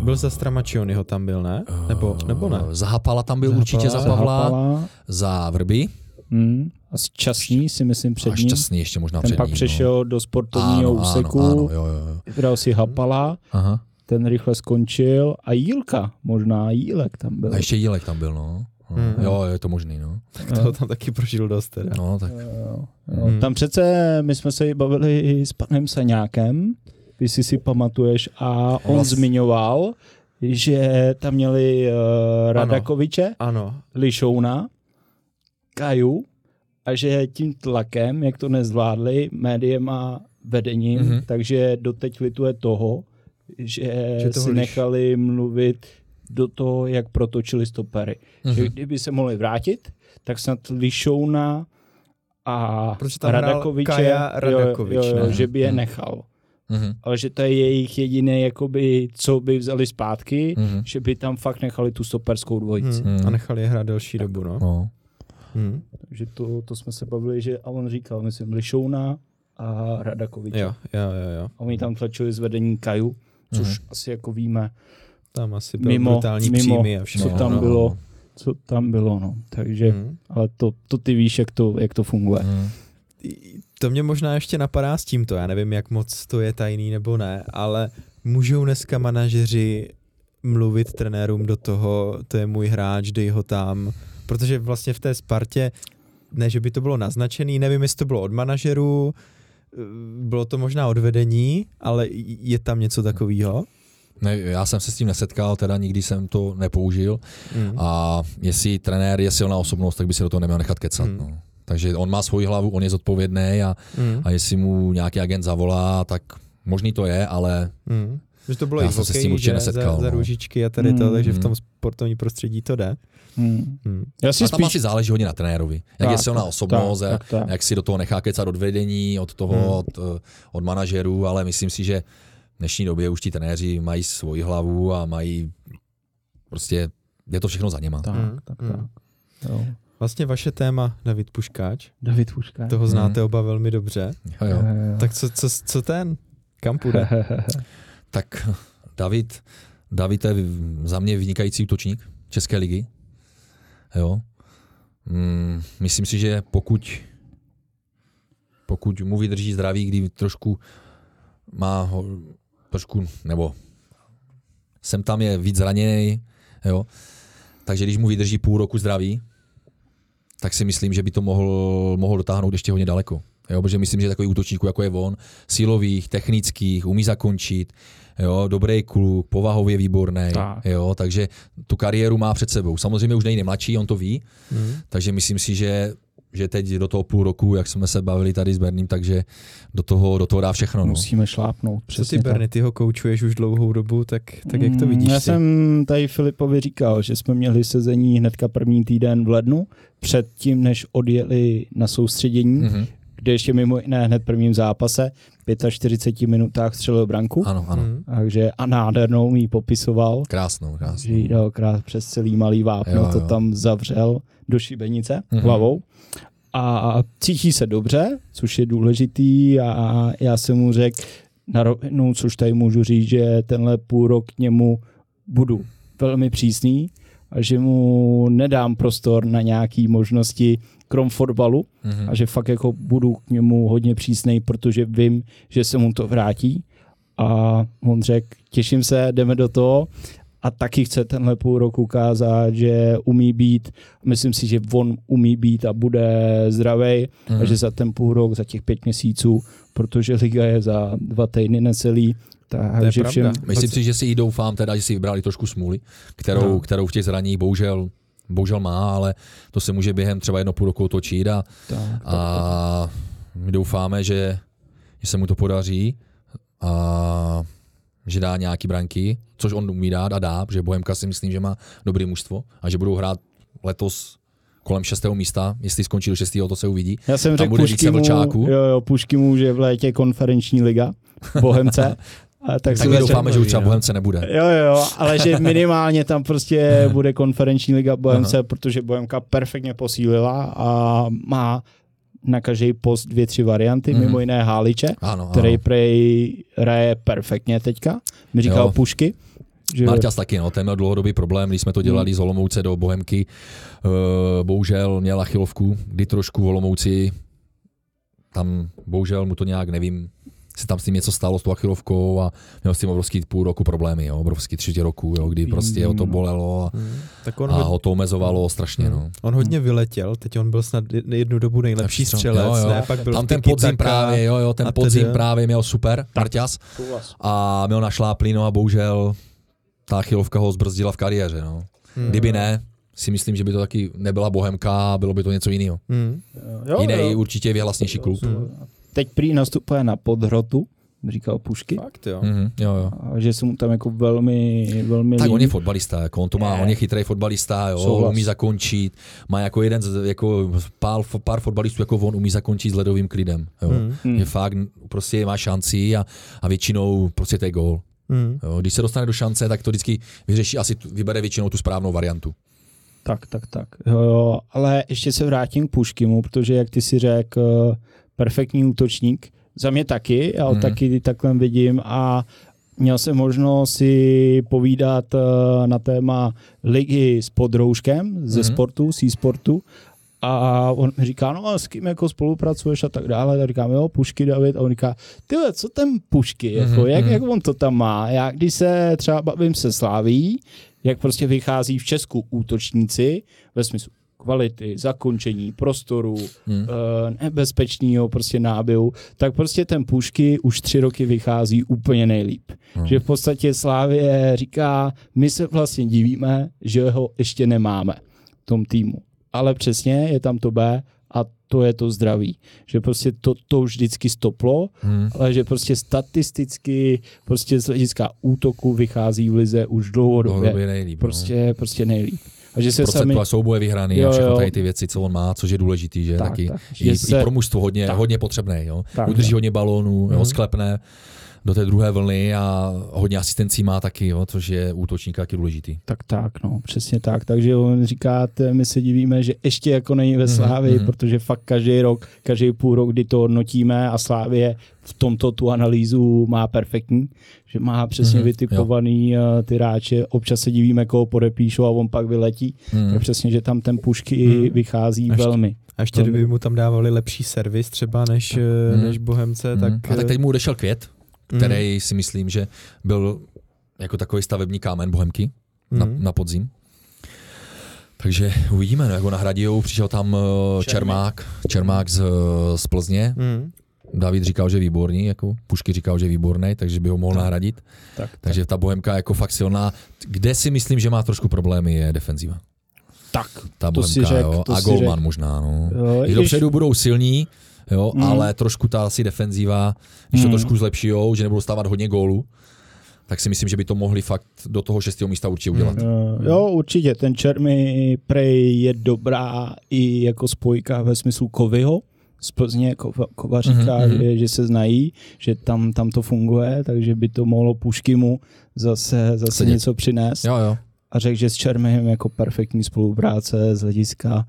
[SPEAKER 2] Byl za Stramačionyho tam byl, ne? Nebo, nebo ne?
[SPEAKER 3] Zahapala tam byl
[SPEAKER 2] Zahapala,
[SPEAKER 3] určitě za Pavla,
[SPEAKER 1] Zahapala,
[SPEAKER 3] za Vrby.
[SPEAKER 1] hmm, asi časný si myslím před
[SPEAKER 3] A
[SPEAKER 1] ním.
[SPEAKER 3] šťastný ještě možná
[SPEAKER 1] Ten
[SPEAKER 3] před
[SPEAKER 1] pak
[SPEAKER 3] ním,
[SPEAKER 1] přešel do
[SPEAKER 3] no.
[SPEAKER 1] sportovního
[SPEAKER 3] ano,
[SPEAKER 1] úseku,
[SPEAKER 3] Ano, ano, jo, jo, jo.
[SPEAKER 1] vybral si Hapala,
[SPEAKER 3] Aha.
[SPEAKER 1] ten rychle skončil a Jílka, možná Jílek tam byl.
[SPEAKER 3] A ještě Jílek tam byl, no. no.
[SPEAKER 2] Mhm.
[SPEAKER 3] Jo, je to možný, no.
[SPEAKER 2] Toho tam taky prožil dost teda.
[SPEAKER 3] No, tak
[SPEAKER 1] Jo, jo.
[SPEAKER 2] Hmm.
[SPEAKER 1] Tam přece my jsme se bavili s panem Saňákem, ty si si pamatuješ, a on
[SPEAKER 3] Vlast-
[SPEAKER 1] zmiňoval, že tam měli uh, Radakoviče,
[SPEAKER 2] Ano.
[SPEAKER 1] Lišouna, Kaju a že tím tlakem, jak to nezvládli, médiem a vedením,
[SPEAKER 3] Mhm.
[SPEAKER 1] mm-hmm. takže doteď lituje toho, že,
[SPEAKER 2] Že
[SPEAKER 1] si
[SPEAKER 2] Liš-
[SPEAKER 1] nechali mluvit do toho, jak protočili stopery. Mm-hmm. Že kdyby se mohli vrátit, tak snad Lišouna a
[SPEAKER 2] Protože tam
[SPEAKER 1] Radakoviče,
[SPEAKER 2] Kaja Radakovič,
[SPEAKER 1] jo, jo, jo,
[SPEAKER 2] ne?
[SPEAKER 1] že by je
[SPEAKER 3] Mhm.
[SPEAKER 1] nechal.
[SPEAKER 3] Mhm.
[SPEAKER 1] Ale že to je jejich jediné, jakoby, co by vzali zpátky,
[SPEAKER 3] Mhm.
[SPEAKER 1] že by tam fakt nechali tu stoperskou dvojici.
[SPEAKER 2] Hmm.
[SPEAKER 3] Hmm.
[SPEAKER 2] A nechali je hrát delší dobu, no.
[SPEAKER 3] No.
[SPEAKER 2] Hmm.
[SPEAKER 1] Takže to, to jsme se bavili, že a on říkal, myslím, Lišouna a Radakoviče.
[SPEAKER 2] Jo, jo, jo, jo.
[SPEAKER 1] A oni tam tlačili zvedení Kaju, což
[SPEAKER 3] Mhm.
[SPEAKER 1] asi jako víme,
[SPEAKER 2] Tam asi byl
[SPEAKER 1] Mimo-
[SPEAKER 2] brutální
[SPEAKER 1] mimo,
[SPEAKER 2] příjmy a všechno.
[SPEAKER 1] co tam
[SPEAKER 2] no.
[SPEAKER 1] bylo. co tam bylo. No. Takže,
[SPEAKER 2] Hmm.
[SPEAKER 1] ale to, to ty víš, jak to, jak to funguje.
[SPEAKER 3] Mhm.
[SPEAKER 2] To mě možná ještě napadá s tímto, já nevím, jak moc to je tajný nebo ne, ale můžou dneska manažeři mluvit trenérům do toho, to je můj hráč, dej ho tam, protože vlastně v té Spartě, ne, že by to bylo naznačený, nevím, jestli to bylo od manažerů, eh, bylo to možná od vedení, ale je tam něco takového?
[SPEAKER 3] Ne, já jsem se s tím nesetkal, teda nikdy jsem to nepoužil
[SPEAKER 2] Mm.
[SPEAKER 3] a jestli trenér je silná osobnost, tak by se do toho neměl nechat kecat.
[SPEAKER 2] Hmm.
[SPEAKER 3] No. Takže on má svoji hlavu, on je zodpovědný a,
[SPEAKER 2] Mm.
[SPEAKER 3] a jestli mu nějaký agent zavolá, tak možný to je, ale
[SPEAKER 2] Mm. Že to bylo
[SPEAKER 3] Já jsem se s tím určitě nesetkal,
[SPEAKER 2] za, za
[SPEAKER 3] no.
[SPEAKER 2] růžičky a tady to,
[SPEAKER 1] Mm.
[SPEAKER 2] takže v tom
[SPEAKER 3] Mm.
[SPEAKER 2] sportovní prostředí to jde.
[SPEAKER 1] Hmm.
[SPEAKER 2] Mm.
[SPEAKER 1] Já si
[SPEAKER 3] a tam
[SPEAKER 1] spíš...
[SPEAKER 3] asi záleží hodně na trenérovi. Jak je
[SPEAKER 1] Tak,
[SPEAKER 3] silná osobnost,
[SPEAKER 1] tak,
[SPEAKER 3] jak,
[SPEAKER 1] tak, tak.
[SPEAKER 3] jak si do toho nechá kecat od vedení, od toho,
[SPEAKER 2] Hmm.
[SPEAKER 3] od, eh, od manažerů, ale myslím si, že v dnešní době už ti trenéři mají svoji hlavu a mají prostě, je to všechno za něma.
[SPEAKER 1] Tak,
[SPEAKER 2] Mm.
[SPEAKER 1] tak,
[SPEAKER 2] Mm.
[SPEAKER 1] tak. Jo.
[SPEAKER 2] Vlastně vaše téma, David Puškáč,
[SPEAKER 1] David Puška.
[SPEAKER 2] toho znáte oba velmi dobře.
[SPEAKER 3] Jo, jo.
[SPEAKER 2] Tak co, co, co ten? Kam půjde?
[SPEAKER 3] Tak David, David je za mě vynikající útočník České ligy. Jo. Mm, myslím si, že pokud pokud mu vydrží zdraví, kdy trošku má ho, trošku, nebo sem tam je víc zraněný, jo. Takže když mu vydrží půl roku zdraví, tak si myslím, že by to mohl, mohl dotáhnout ještě hodně daleko. Jo, protože myslím, že takový útočníků, jako je on, silových, technických, umí zakončit, jo, dobrý kluk, povahově výborný,
[SPEAKER 1] Tak.
[SPEAKER 3] jo, takže tu kariéru má před sebou. Samozřejmě už nejde mladší, on to ví,
[SPEAKER 2] Mm.
[SPEAKER 3] takže myslím si, že že teď do toho půl roku, jak jsme se bavili tady s Berním, takže do toho, do toho dá všechno. No.
[SPEAKER 1] Musíme šlápnout.
[SPEAKER 2] Co ty. Berny, ty ho koučuješ už dlouhou dobu, tak, tak jak to vidíš
[SPEAKER 1] Já
[SPEAKER 2] ty?
[SPEAKER 1] jsem tady Filipovi říkal, že jsme měli sezení hnedka první týden v lednu, předtím, než odjeli na soustředění, mm-hmm. Kde ještě mimo jiné hned v prvním zápase, 45 minutách střelil branku,
[SPEAKER 3] Ano, ano.
[SPEAKER 2] Mm.
[SPEAKER 1] takže a nádhernou mi popisoval,
[SPEAKER 3] Krásnou,
[SPEAKER 1] že
[SPEAKER 3] krásnou.
[SPEAKER 1] jí dal krát přes celý malý vápno,
[SPEAKER 3] Jo,
[SPEAKER 1] to
[SPEAKER 3] jo.
[SPEAKER 1] tam zavřel do šibenice
[SPEAKER 3] Mhm.
[SPEAKER 1] hlavou. A cítí se dobře, což je důležitý a já jsem mu řekl na rovinu, což tady můžu říct, že tenhle půl rok k němu budu velmi přísný a že mu nedám prostor na nějaké možnosti krom fotbalu
[SPEAKER 3] Mhm.
[SPEAKER 1] a že fakt jako budu k němu hodně přísnej, protože vím, že se mu to vrátí a on řekl, těším se, jdeme do toho a taky chce tenhle půl rok ukázat, že umí být, myslím si, že on umí být a bude zdravý
[SPEAKER 3] Mhm.
[SPEAKER 1] a že za ten půl rok, za těch pět měsíců, protože liga je za dva týdny necelý, takže
[SPEAKER 2] pravda.
[SPEAKER 1] všem
[SPEAKER 3] Myslím si, že si i doufám teda, že si vybrali trošku smůly, kterou,
[SPEAKER 2] No.
[SPEAKER 3] kterou v těch zraních bohužel, bohužel má, ale to se může během třeba jedno půl roku otočit a,
[SPEAKER 1] tak, tak,
[SPEAKER 3] a my doufáme, že, že se mu to podaří a že dá nějaký branky, což on umí dát a dá, protože Bohemka si myslím, že má dobrý mužstvo a že budou hrát letos kolem šestého místa, jestli skončí do šestého, to se uvidí.
[SPEAKER 1] Já jsem
[SPEAKER 3] Tam
[SPEAKER 1] řekl Puškimu, jo, jo, Puškimu, že v létě konferenční liga v Bohemce. A tak
[SPEAKER 3] Tak
[SPEAKER 1] si
[SPEAKER 3] my doufáme, že už třeba. Bohemce nebude.
[SPEAKER 1] Jo, jo, ale že minimálně tam prostě bude konferenční liga Bohemce, protože Bohemka perfektně posílila a má na každý post dvě, tři varianty,
[SPEAKER 3] Mhm.
[SPEAKER 1] mimo jiné Háliče,
[SPEAKER 3] Ano, ano.
[SPEAKER 1] který prej hraje perfektně teďka, mi říkal
[SPEAKER 3] Jo.
[SPEAKER 1] Pušky, Že...
[SPEAKER 3] Marťas taky, no, ten měl dlouhodobý problém, když jsme to dělali z Olomouce do Bohemky. Uh, bohužel měl achilovku, kdy trošku v Olomouci tam bohužel mu to nějak, nevím, se tam s tím něco stalo s tou achilovkou a měl s tím obrovský půl roku problémy, jo, obrovský třetí roku, jo, kdy prostě ho to bolelo a,
[SPEAKER 2] Hmm. Tak on,
[SPEAKER 3] a ho to omezovalo strašně. No.
[SPEAKER 2] on hodně vyletěl, teď on byl snad jednu dobu nejlepší
[SPEAKER 3] Lepší
[SPEAKER 2] střelec,
[SPEAKER 3] jo, jo.
[SPEAKER 2] ne? Pak byl
[SPEAKER 3] Tam ten podzim právě, jo, jo, ten podzim
[SPEAKER 2] tedy.
[SPEAKER 3] právě měl super, Marťas, a měl našláplý, no a bohužel ta achilovka ho zbrzdila v kariéře, no.
[SPEAKER 2] Hmm.
[SPEAKER 3] Kdyby ne, si myslím, že by to taky nebyla Bohemka bylo by to něco jiného.
[SPEAKER 2] Hmm.
[SPEAKER 1] Jo,
[SPEAKER 3] Jiný,
[SPEAKER 1] jo.
[SPEAKER 3] určitě vyhlasnější klub.
[SPEAKER 1] Teď prý nastupuje na podhrotu, říkal Pušky,
[SPEAKER 2] Fakt jo.
[SPEAKER 3] Mhm, jo, jo.
[SPEAKER 1] a že se mu tam jako velmi, velmi
[SPEAKER 3] Tak
[SPEAKER 1] líbí.
[SPEAKER 3] on je fotbalista, jako on to má,
[SPEAKER 1] Ne.
[SPEAKER 3] on je chytrý fotbalista, jo,
[SPEAKER 1] Souhlas.
[SPEAKER 3] umí zakončit, má jako jeden z, jako pár, pár fotbalistů, jako on umí zakončit s ledovým klidem, jo.
[SPEAKER 2] Hmm.
[SPEAKER 3] Je fakt, prostě má šanci a, a většinou prostě to je gól.
[SPEAKER 2] Hmm.
[SPEAKER 3] Jo. Když se dostane do šance, tak to vždycky vyřeší, asi tu- vybere většinou tu správnou variantu.
[SPEAKER 1] Tak, tak, tak. Jo, jo, ale ještě se vrátím k Puškimu, protože jak ty si řekl, perfektní útočník. Za mě taky, já ho
[SPEAKER 3] Mhm.
[SPEAKER 1] taky takhle vidím a měl jsem možnost si povídat eh, na téma ligy s podroužkem ze
[SPEAKER 3] Mhm.
[SPEAKER 1] sportu, z sportu a on mi říká, no a s kým jako spolupracuješ a tak dále. Tak říkám, jo, Pušky David. A on říká, ty co ten Pušky, jako,
[SPEAKER 3] Mhm,
[SPEAKER 1] jak,
[SPEAKER 3] mhm.
[SPEAKER 1] jak on to tam má? Já když se třeba bavím se Sláví, jak prostě vychází v Česku útočníci ve smyslu kvality, zakončení, prostoru,
[SPEAKER 3] Hmm.
[SPEAKER 1] eh, nebezpečného prostě náběhu, tak prostě ten Pušky už tři roky vychází úplně nejlíp.
[SPEAKER 3] Hmm.
[SPEAKER 1] Že v podstatě Slávě říká, my se vlastně divíme, že ho ještě nemáme v tom týmu. Ale přesně je tam to B a to je to zdraví. Že prostě to, to už vždycky stoplo,
[SPEAKER 3] Hmm.
[SPEAKER 1] ale že prostě statisticky, prostě z hlediska útoku vychází v lize už dlouhodobě.
[SPEAKER 3] Dlouhodobě nejlíp.
[SPEAKER 1] Prostě, prostě nejlíp. A že se sami...
[SPEAKER 3] Procentuál souboje vyhraný
[SPEAKER 1] Jo,
[SPEAKER 3] a všechno
[SPEAKER 1] jo.
[SPEAKER 3] tady ty věci, co on má, což je důležitý, že
[SPEAKER 1] Tak,
[SPEAKER 3] taky.
[SPEAKER 1] tak.
[SPEAKER 3] I,
[SPEAKER 1] Že se-
[SPEAKER 3] I pro mužstvo hodně,
[SPEAKER 1] tak.
[SPEAKER 3] hodně potřebný. Jo?
[SPEAKER 1] Tak,
[SPEAKER 3] Udrží
[SPEAKER 1] tak.
[SPEAKER 3] hodně balónů, jo,
[SPEAKER 2] Mhm.
[SPEAKER 3] sklepne do té druhé vlny a hodně asistencí má taky, jo, což je útočník taky důležitý.
[SPEAKER 1] Tak tak, no, přesně tak. Takže on říká, my se divíme, že ještě jako není ve
[SPEAKER 3] Mhm,
[SPEAKER 1] Slávii,
[SPEAKER 3] mhm.
[SPEAKER 1] protože fakt každý rok, každý půl rok, kdy to hodnotíme a Slávie v tomto tu analýzu má perfektní, že má přesně
[SPEAKER 3] Mhm,
[SPEAKER 1] vytipovaný uh, ty hráče, občas se divíme, koho podepíšou a on pak vyletí.
[SPEAKER 3] Hmm.
[SPEAKER 1] Tak přesně, že tam ten pušky
[SPEAKER 2] Mhm.
[SPEAKER 1] vychází
[SPEAKER 2] A ještě-
[SPEAKER 1] velmi.
[SPEAKER 2] A ještě
[SPEAKER 1] Velmi.
[SPEAKER 2] kdyby mu tam dávali lepší servis třeba než, eh,
[SPEAKER 3] Mhm.
[SPEAKER 2] než Bohemce, tak...
[SPEAKER 3] A tak teď mu odešel Květ,
[SPEAKER 2] eh,
[SPEAKER 3] který si myslím, že byl jako takový stavební kámen Bohemky na,
[SPEAKER 2] Mhm.
[SPEAKER 3] na podzim. Takže uvidíme, no, jak ho nahradí. Přišel tam eh, Čermák, Čermák z, z Plzně.
[SPEAKER 2] Mm.
[SPEAKER 3] David říkal, že je výborný, jako Pušky říkal, že je výborný, takže by ho mohl nahradit.
[SPEAKER 1] Tak,
[SPEAKER 3] Takže ta Bohemka je jako fakt silná. Kde si myslím, že má trošku problémy, je defenziva.
[SPEAKER 1] tak.
[SPEAKER 3] Ta
[SPEAKER 1] To si
[SPEAKER 3] Bohemka,
[SPEAKER 1] řek,
[SPEAKER 3] jo.
[SPEAKER 1] to
[SPEAKER 3] A
[SPEAKER 1] si
[SPEAKER 3] Golman
[SPEAKER 1] řek.
[SPEAKER 3] možná, no.
[SPEAKER 1] Jo,
[SPEAKER 3] I
[SPEAKER 1] když-
[SPEAKER 3] dopředu budou silní, jo,
[SPEAKER 1] Mm.
[SPEAKER 3] ale trošku ta asi defenzíva, když to
[SPEAKER 1] Mm.
[SPEAKER 3] trošku zlepšijou, že nebudou stávat hodně gólů, tak si myslím, že by to mohli fakt do toho šestého místa určitě udělat.
[SPEAKER 1] Uh, jo, určitě. Ten Čermy Prej je dobrá i jako spojka ve smyslu Kovyho. Z Plzně Kova, Kova říká,
[SPEAKER 3] Mhm, mhm.
[SPEAKER 1] že, že se znají, že tam, tam to funguje, takže by to mohlo Puškymu zase, zase
[SPEAKER 3] Sedět.
[SPEAKER 1] něco přinést.
[SPEAKER 3] Jo, jo.
[SPEAKER 1] A řekl, že s Čermem jako perfektní spolupráce z hlediska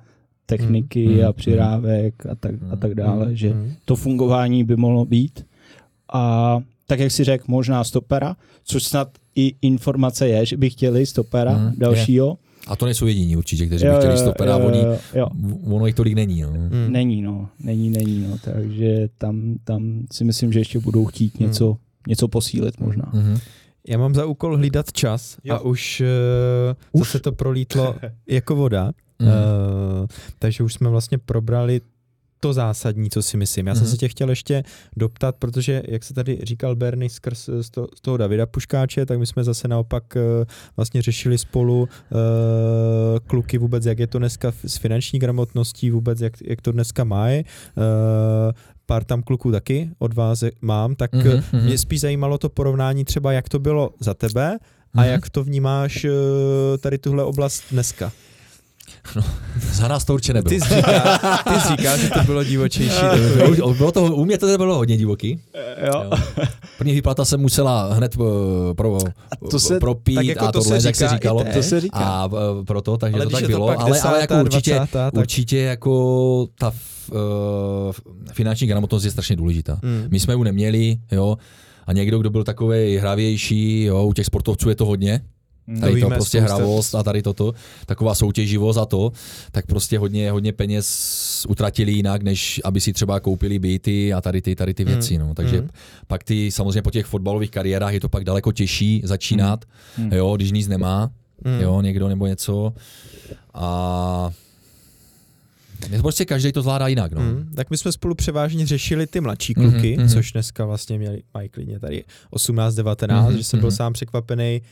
[SPEAKER 1] techniky
[SPEAKER 3] Mhm,
[SPEAKER 1] a přirávek a tak, a tak dále, že
[SPEAKER 2] Mm.
[SPEAKER 1] to fungování by mohlo být. A tak, jak si řekl, možná stopera, což snad i informace je, že by chtěli stopera
[SPEAKER 3] Mhm,
[SPEAKER 1] dalšího.
[SPEAKER 3] A to nejsou jediní určitě, kteří by chtěli stopera,
[SPEAKER 1] jo, jo, jo.
[SPEAKER 3] ono jich tolik není. No.
[SPEAKER 2] Mm.
[SPEAKER 1] Není, no. Není, není, no. Takže tam, tam si myslím, že ještě budou chtít
[SPEAKER 2] Hmm.
[SPEAKER 1] něco, něco posílit možná.
[SPEAKER 3] Mhm.
[SPEAKER 2] Já mám za úkol hlídat čas
[SPEAKER 1] Jo.
[SPEAKER 2] a už, uh,
[SPEAKER 1] Už?
[SPEAKER 2] zase to prolítlo jako voda,
[SPEAKER 3] Mhm.
[SPEAKER 2] uh, takže už jsme vlastně probrali to zásadní, co si myslím. Já jsem
[SPEAKER 3] Mhm.
[SPEAKER 2] se tě chtěl ještě doptat, protože, jak se tady říkal Berny skrz z, to, z toho Davida Puškáče, tak my jsme zase naopak uh, vlastně řešili spolu uh, kluky vůbec, jak je to dneska s finanční gramotností, vůbec jak, jak to dneska má. Uh, pár tam kluků taky od vás mám, tak
[SPEAKER 3] Mhm,
[SPEAKER 2] mm-hmm.
[SPEAKER 3] mhm.
[SPEAKER 2] mě spíš zajímalo to porovnání třeba, jak to bylo za tebe a
[SPEAKER 3] Mhm.
[SPEAKER 2] jak to vnímáš tady tuhle oblast dneska.
[SPEAKER 3] Za nás to určitě nebylo.
[SPEAKER 2] Ty jsi říká, ty jsi říká že to bylo divočejší.
[SPEAKER 3] Bylo- bylo to, u mě to bylo hodně divoký.
[SPEAKER 1] Jo.
[SPEAKER 3] Jo. První výplata se musela hned eh, pro,
[SPEAKER 1] to se-
[SPEAKER 3] propít
[SPEAKER 2] tak jako
[SPEAKER 3] a
[SPEAKER 2] to
[SPEAKER 3] tohle,
[SPEAKER 2] se
[SPEAKER 3] jak se
[SPEAKER 2] říká
[SPEAKER 3] říkalo.
[SPEAKER 1] To se říká.
[SPEAKER 3] A eh, proto, takže
[SPEAKER 2] Ale
[SPEAKER 3] to tak
[SPEAKER 2] to
[SPEAKER 3] bylo. ale, ale jako
[SPEAKER 2] 10.,
[SPEAKER 3] určitě,
[SPEAKER 2] 20., tak-
[SPEAKER 3] určitě jako ta eh, finanční gramotnost je strašně důležitá.
[SPEAKER 2] Mm.
[SPEAKER 3] My jsme ju neměli, jo, A někdo, kdo byl takový hravější, jo, u těch sportovců je to hodně. Tady to prostě hravost a tady toto, taková soutěživost a to, tak prostě hodně, hodně peněz utratili jinak, než aby si třeba koupili byty a tady ty, tady ty věci. No. Takže
[SPEAKER 2] Mm.
[SPEAKER 3] pak ty, samozřejmě po těch fotbalových kariérách je to pak daleko těžší začínat,
[SPEAKER 1] Mm.
[SPEAKER 3] jo, když nic nemá,
[SPEAKER 2] Mm.
[SPEAKER 3] jo, někdo nebo něco. A prostě každý to zvládá jinak. No.
[SPEAKER 2] Mm, tak my jsme spolu převážně řešili ty mladší kluky,
[SPEAKER 3] Mhm, mhm.
[SPEAKER 2] což dneska vlastně měli, mají klidně tady 18-19,
[SPEAKER 3] Mhm,
[SPEAKER 2] že jsem byl
[SPEAKER 3] mhm.
[SPEAKER 2] sám překvapený,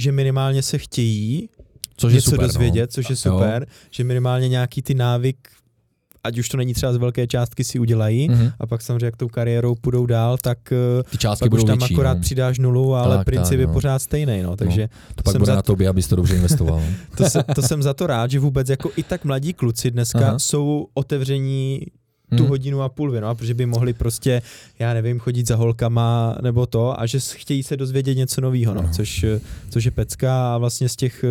[SPEAKER 2] že minimálně se chtějí
[SPEAKER 3] Což je
[SPEAKER 2] něco
[SPEAKER 3] super.
[SPEAKER 2] dozvědět, což je
[SPEAKER 3] Jo.
[SPEAKER 2] super, že minimálně nějaký ty návyk, ať už to není třeba z velké částky, si udělají
[SPEAKER 3] No. Mhm.
[SPEAKER 2] a pak samozřejmě jak tou kariérou půjdou dál, tak eh,
[SPEAKER 3] Ty částky
[SPEAKER 2] pak už
[SPEAKER 3] budou
[SPEAKER 2] tam
[SPEAKER 3] větší.
[SPEAKER 2] akorát
[SPEAKER 3] no.
[SPEAKER 2] přidáš nulu, ale
[SPEAKER 3] Tak,
[SPEAKER 2] princip
[SPEAKER 3] tak,
[SPEAKER 2] je
[SPEAKER 3] no.
[SPEAKER 2] pořád stejný, no, takže
[SPEAKER 3] To pak
[SPEAKER 2] jsem
[SPEAKER 3] bude
[SPEAKER 2] za-
[SPEAKER 3] na tobě, abys to dobře investoval. no.
[SPEAKER 2] to, se, to jsem za to rád, že vůbec jako i tak mladí kluci dneska
[SPEAKER 3] Aha.
[SPEAKER 2] jsou otevření tu
[SPEAKER 3] Mhm.
[SPEAKER 2] hodinu a půl věnovat, protože by mohli prostě, já nevím, chodit za holkama nebo to a že chtějí se dozvědět něco nového, no, což, což je pecka a vlastně z těch,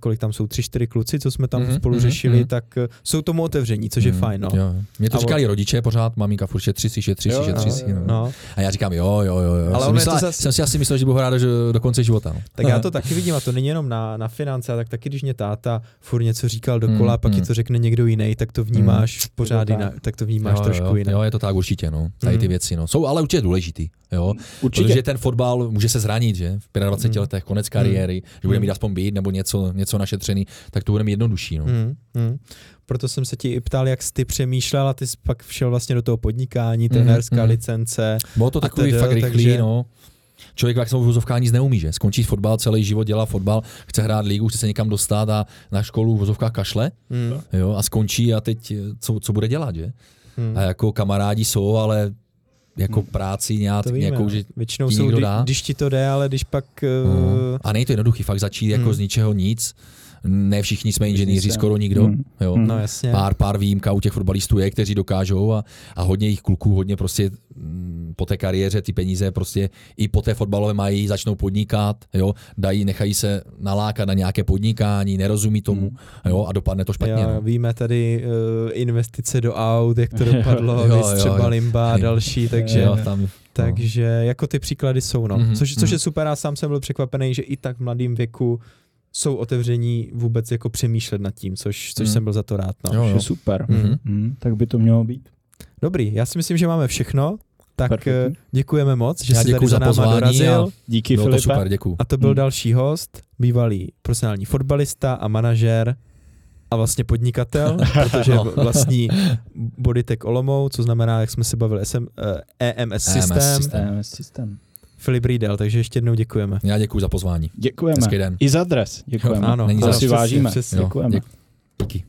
[SPEAKER 2] kolik tam jsou, tři, čtyři kluci, co jsme tam
[SPEAKER 3] Mhm,
[SPEAKER 2] spolu
[SPEAKER 3] mhm,
[SPEAKER 2] řešili,
[SPEAKER 3] mhm.
[SPEAKER 2] tak uh, jsou tomu otevření, což je
[SPEAKER 3] Mm,
[SPEAKER 2] fajn, no.
[SPEAKER 3] Jo. Mě to
[SPEAKER 2] A
[SPEAKER 3] říkali rodiče pořád, maminka furt šetří si, šetří si, šetří si. No.
[SPEAKER 2] No,
[SPEAKER 3] A já říkám, jo, jo, jo. jo.
[SPEAKER 2] Ale
[SPEAKER 3] jsem,
[SPEAKER 2] ono je to
[SPEAKER 3] myslel,
[SPEAKER 2] zas-
[SPEAKER 3] jsem si asi myslel, že budu hrát až do konce života. No.
[SPEAKER 2] tak já to taky vidím a to není jenom na, na finance, tak taky, když mě táta furt něco říkal dokola,
[SPEAKER 3] Mm,
[SPEAKER 2] pak ti
[SPEAKER 3] mm.
[SPEAKER 2] to řekne někdo jiný, tak to vnímáš pořád
[SPEAKER 1] tak.
[SPEAKER 2] jinak, tak to vnímáš
[SPEAKER 3] jo,
[SPEAKER 2] trošku
[SPEAKER 3] jo,
[SPEAKER 2] jinak.
[SPEAKER 3] jo, je to tak určitě, no. Tady ty
[SPEAKER 2] Mm.
[SPEAKER 3] věci, no. Jsou ale určitě důležitý, jo.
[SPEAKER 1] Určitě.
[SPEAKER 3] Protože ten fotbal může se zranit, že? V 25
[SPEAKER 2] Mm.
[SPEAKER 3] letech, konec kariéry, že bude
[SPEAKER 2] Mm.
[SPEAKER 3] mít aspoň být nebo něco, něco našetřený, tak to bude mít jednodušší, no.
[SPEAKER 2] Hmm, hmm. Proto jsem se ti i ptal, jak jsi ty přemýšlel a ty jsi pak všel vlastně do toho podnikání,
[SPEAKER 3] Mhm,
[SPEAKER 2] trenérská
[SPEAKER 3] mhm.
[SPEAKER 2] licence.
[SPEAKER 3] Bylo to takový
[SPEAKER 2] tedy,
[SPEAKER 3] fakt rychlý,
[SPEAKER 2] takže-
[SPEAKER 3] no. Člověk jak v vozovkách nic neumí, že? Skončí fotbal, celý život dělá fotbal, chce hrát ligu, chce se někam dostat a na školu v vozovkách kašle,
[SPEAKER 2] Hmm,
[SPEAKER 3] jo, a skončí a teď co, co bude dělat, že?
[SPEAKER 2] hmm.
[SPEAKER 3] A jako kamarádi jsou, ale jako
[SPEAKER 1] Hmm.
[SPEAKER 3] práci nějak,
[SPEAKER 2] To víme,
[SPEAKER 3] nějakou,
[SPEAKER 2] no.
[SPEAKER 3] že
[SPEAKER 2] Většinou jsou,
[SPEAKER 3] dá?
[SPEAKER 2] když ti to jde, ale když pak...
[SPEAKER 3] No.
[SPEAKER 2] Uh,
[SPEAKER 3] A není to jednoduchý, fakt začít jako
[SPEAKER 2] Hmm.
[SPEAKER 3] z ničeho nic. Ne všichni jsme inženýři, skoro nikdo.
[SPEAKER 1] Hmm.
[SPEAKER 3] Jo.
[SPEAKER 1] Hmm.
[SPEAKER 2] no jasně.
[SPEAKER 3] Pár, pár výjimka u těch fotbalistů je, kteří dokážou a, a hodně jich kluků, hodně prostě mm, po té kariéře ty peníze prostě i po té fotbalové mají, začnou podnikat, jo, dají, nechají se nalákat na nějaké podnikání, nerozumí tomu, jo, a dopadne to špatně.
[SPEAKER 2] Jo,
[SPEAKER 3] no.
[SPEAKER 2] víme tady uh, investice do aut, jak to dopadlo,
[SPEAKER 3] Jo,
[SPEAKER 2] jo,
[SPEAKER 3] jo,
[SPEAKER 2] třeba
[SPEAKER 3] jo.
[SPEAKER 2] Limba a další, takže,
[SPEAKER 3] jo, tam, no.
[SPEAKER 2] takže jako ty příklady jsou, no.
[SPEAKER 3] Mhm,
[SPEAKER 2] Což, což
[SPEAKER 3] mhm.
[SPEAKER 2] je super, já sám jsem byl překvapený, že i tak v mladém věku jsou otevření vůbec jako přemýšlet nad tím, což, což
[SPEAKER 3] Mhm.
[SPEAKER 2] jsem byl za to rád, no.
[SPEAKER 3] Jo, jo.
[SPEAKER 1] je super.
[SPEAKER 2] Mhm.
[SPEAKER 1] Mm, tak by to mělo být.
[SPEAKER 2] Dobrý, já si myslím, že máme všechno, tak
[SPEAKER 1] Perfektní.
[SPEAKER 2] eh, děkujeme moc, že
[SPEAKER 3] Já
[SPEAKER 2] jsi tady za náma
[SPEAKER 3] pozvání
[SPEAKER 2] dorazil.
[SPEAKER 3] a-
[SPEAKER 1] Díky,
[SPEAKER 3] Bylo to
[SPEAKER 1] Filipe.
[SPEAKER 3] super, děkuju.
[SPEAKER 2] A to byl
[SPEAKER 1] Hmm.
[SPEAKER 2] další host, bývalý profesionální fotbalista a manažer a vlastně podnikatel, protože
[SPEAKER 3] No.
[SPEAKER 2] vlastní Bodytech Olomou, co znamená, jak jsme se bavili, SM, eh, EMS systém,
[SPEAKER 3] systém.
[SPEAKER 1] Eh, systém.
[SPEAKER 2] Filip Riedel, takže ještě jednou děkujeme.
[SPEAKER 3] Já děkuji za pozvání.
[SPEAKER 1] Děkujeme.
[SPEAKER 3] Hezký den.
[SPEAKER 1] I za dres. Děkujeme.
[SPEAKER 3] Jo,
[SPEAKER 2] Ano,
[SPEAKER 3] není
[SPEAKER 1] to
[SPEAKER 3] za
[SPEAKER 1] si vážíme.
[SPEAKER 2] přesně.
[SPEAKER 1] Děkujeme.
[SPEAKER 3] děk- Díky.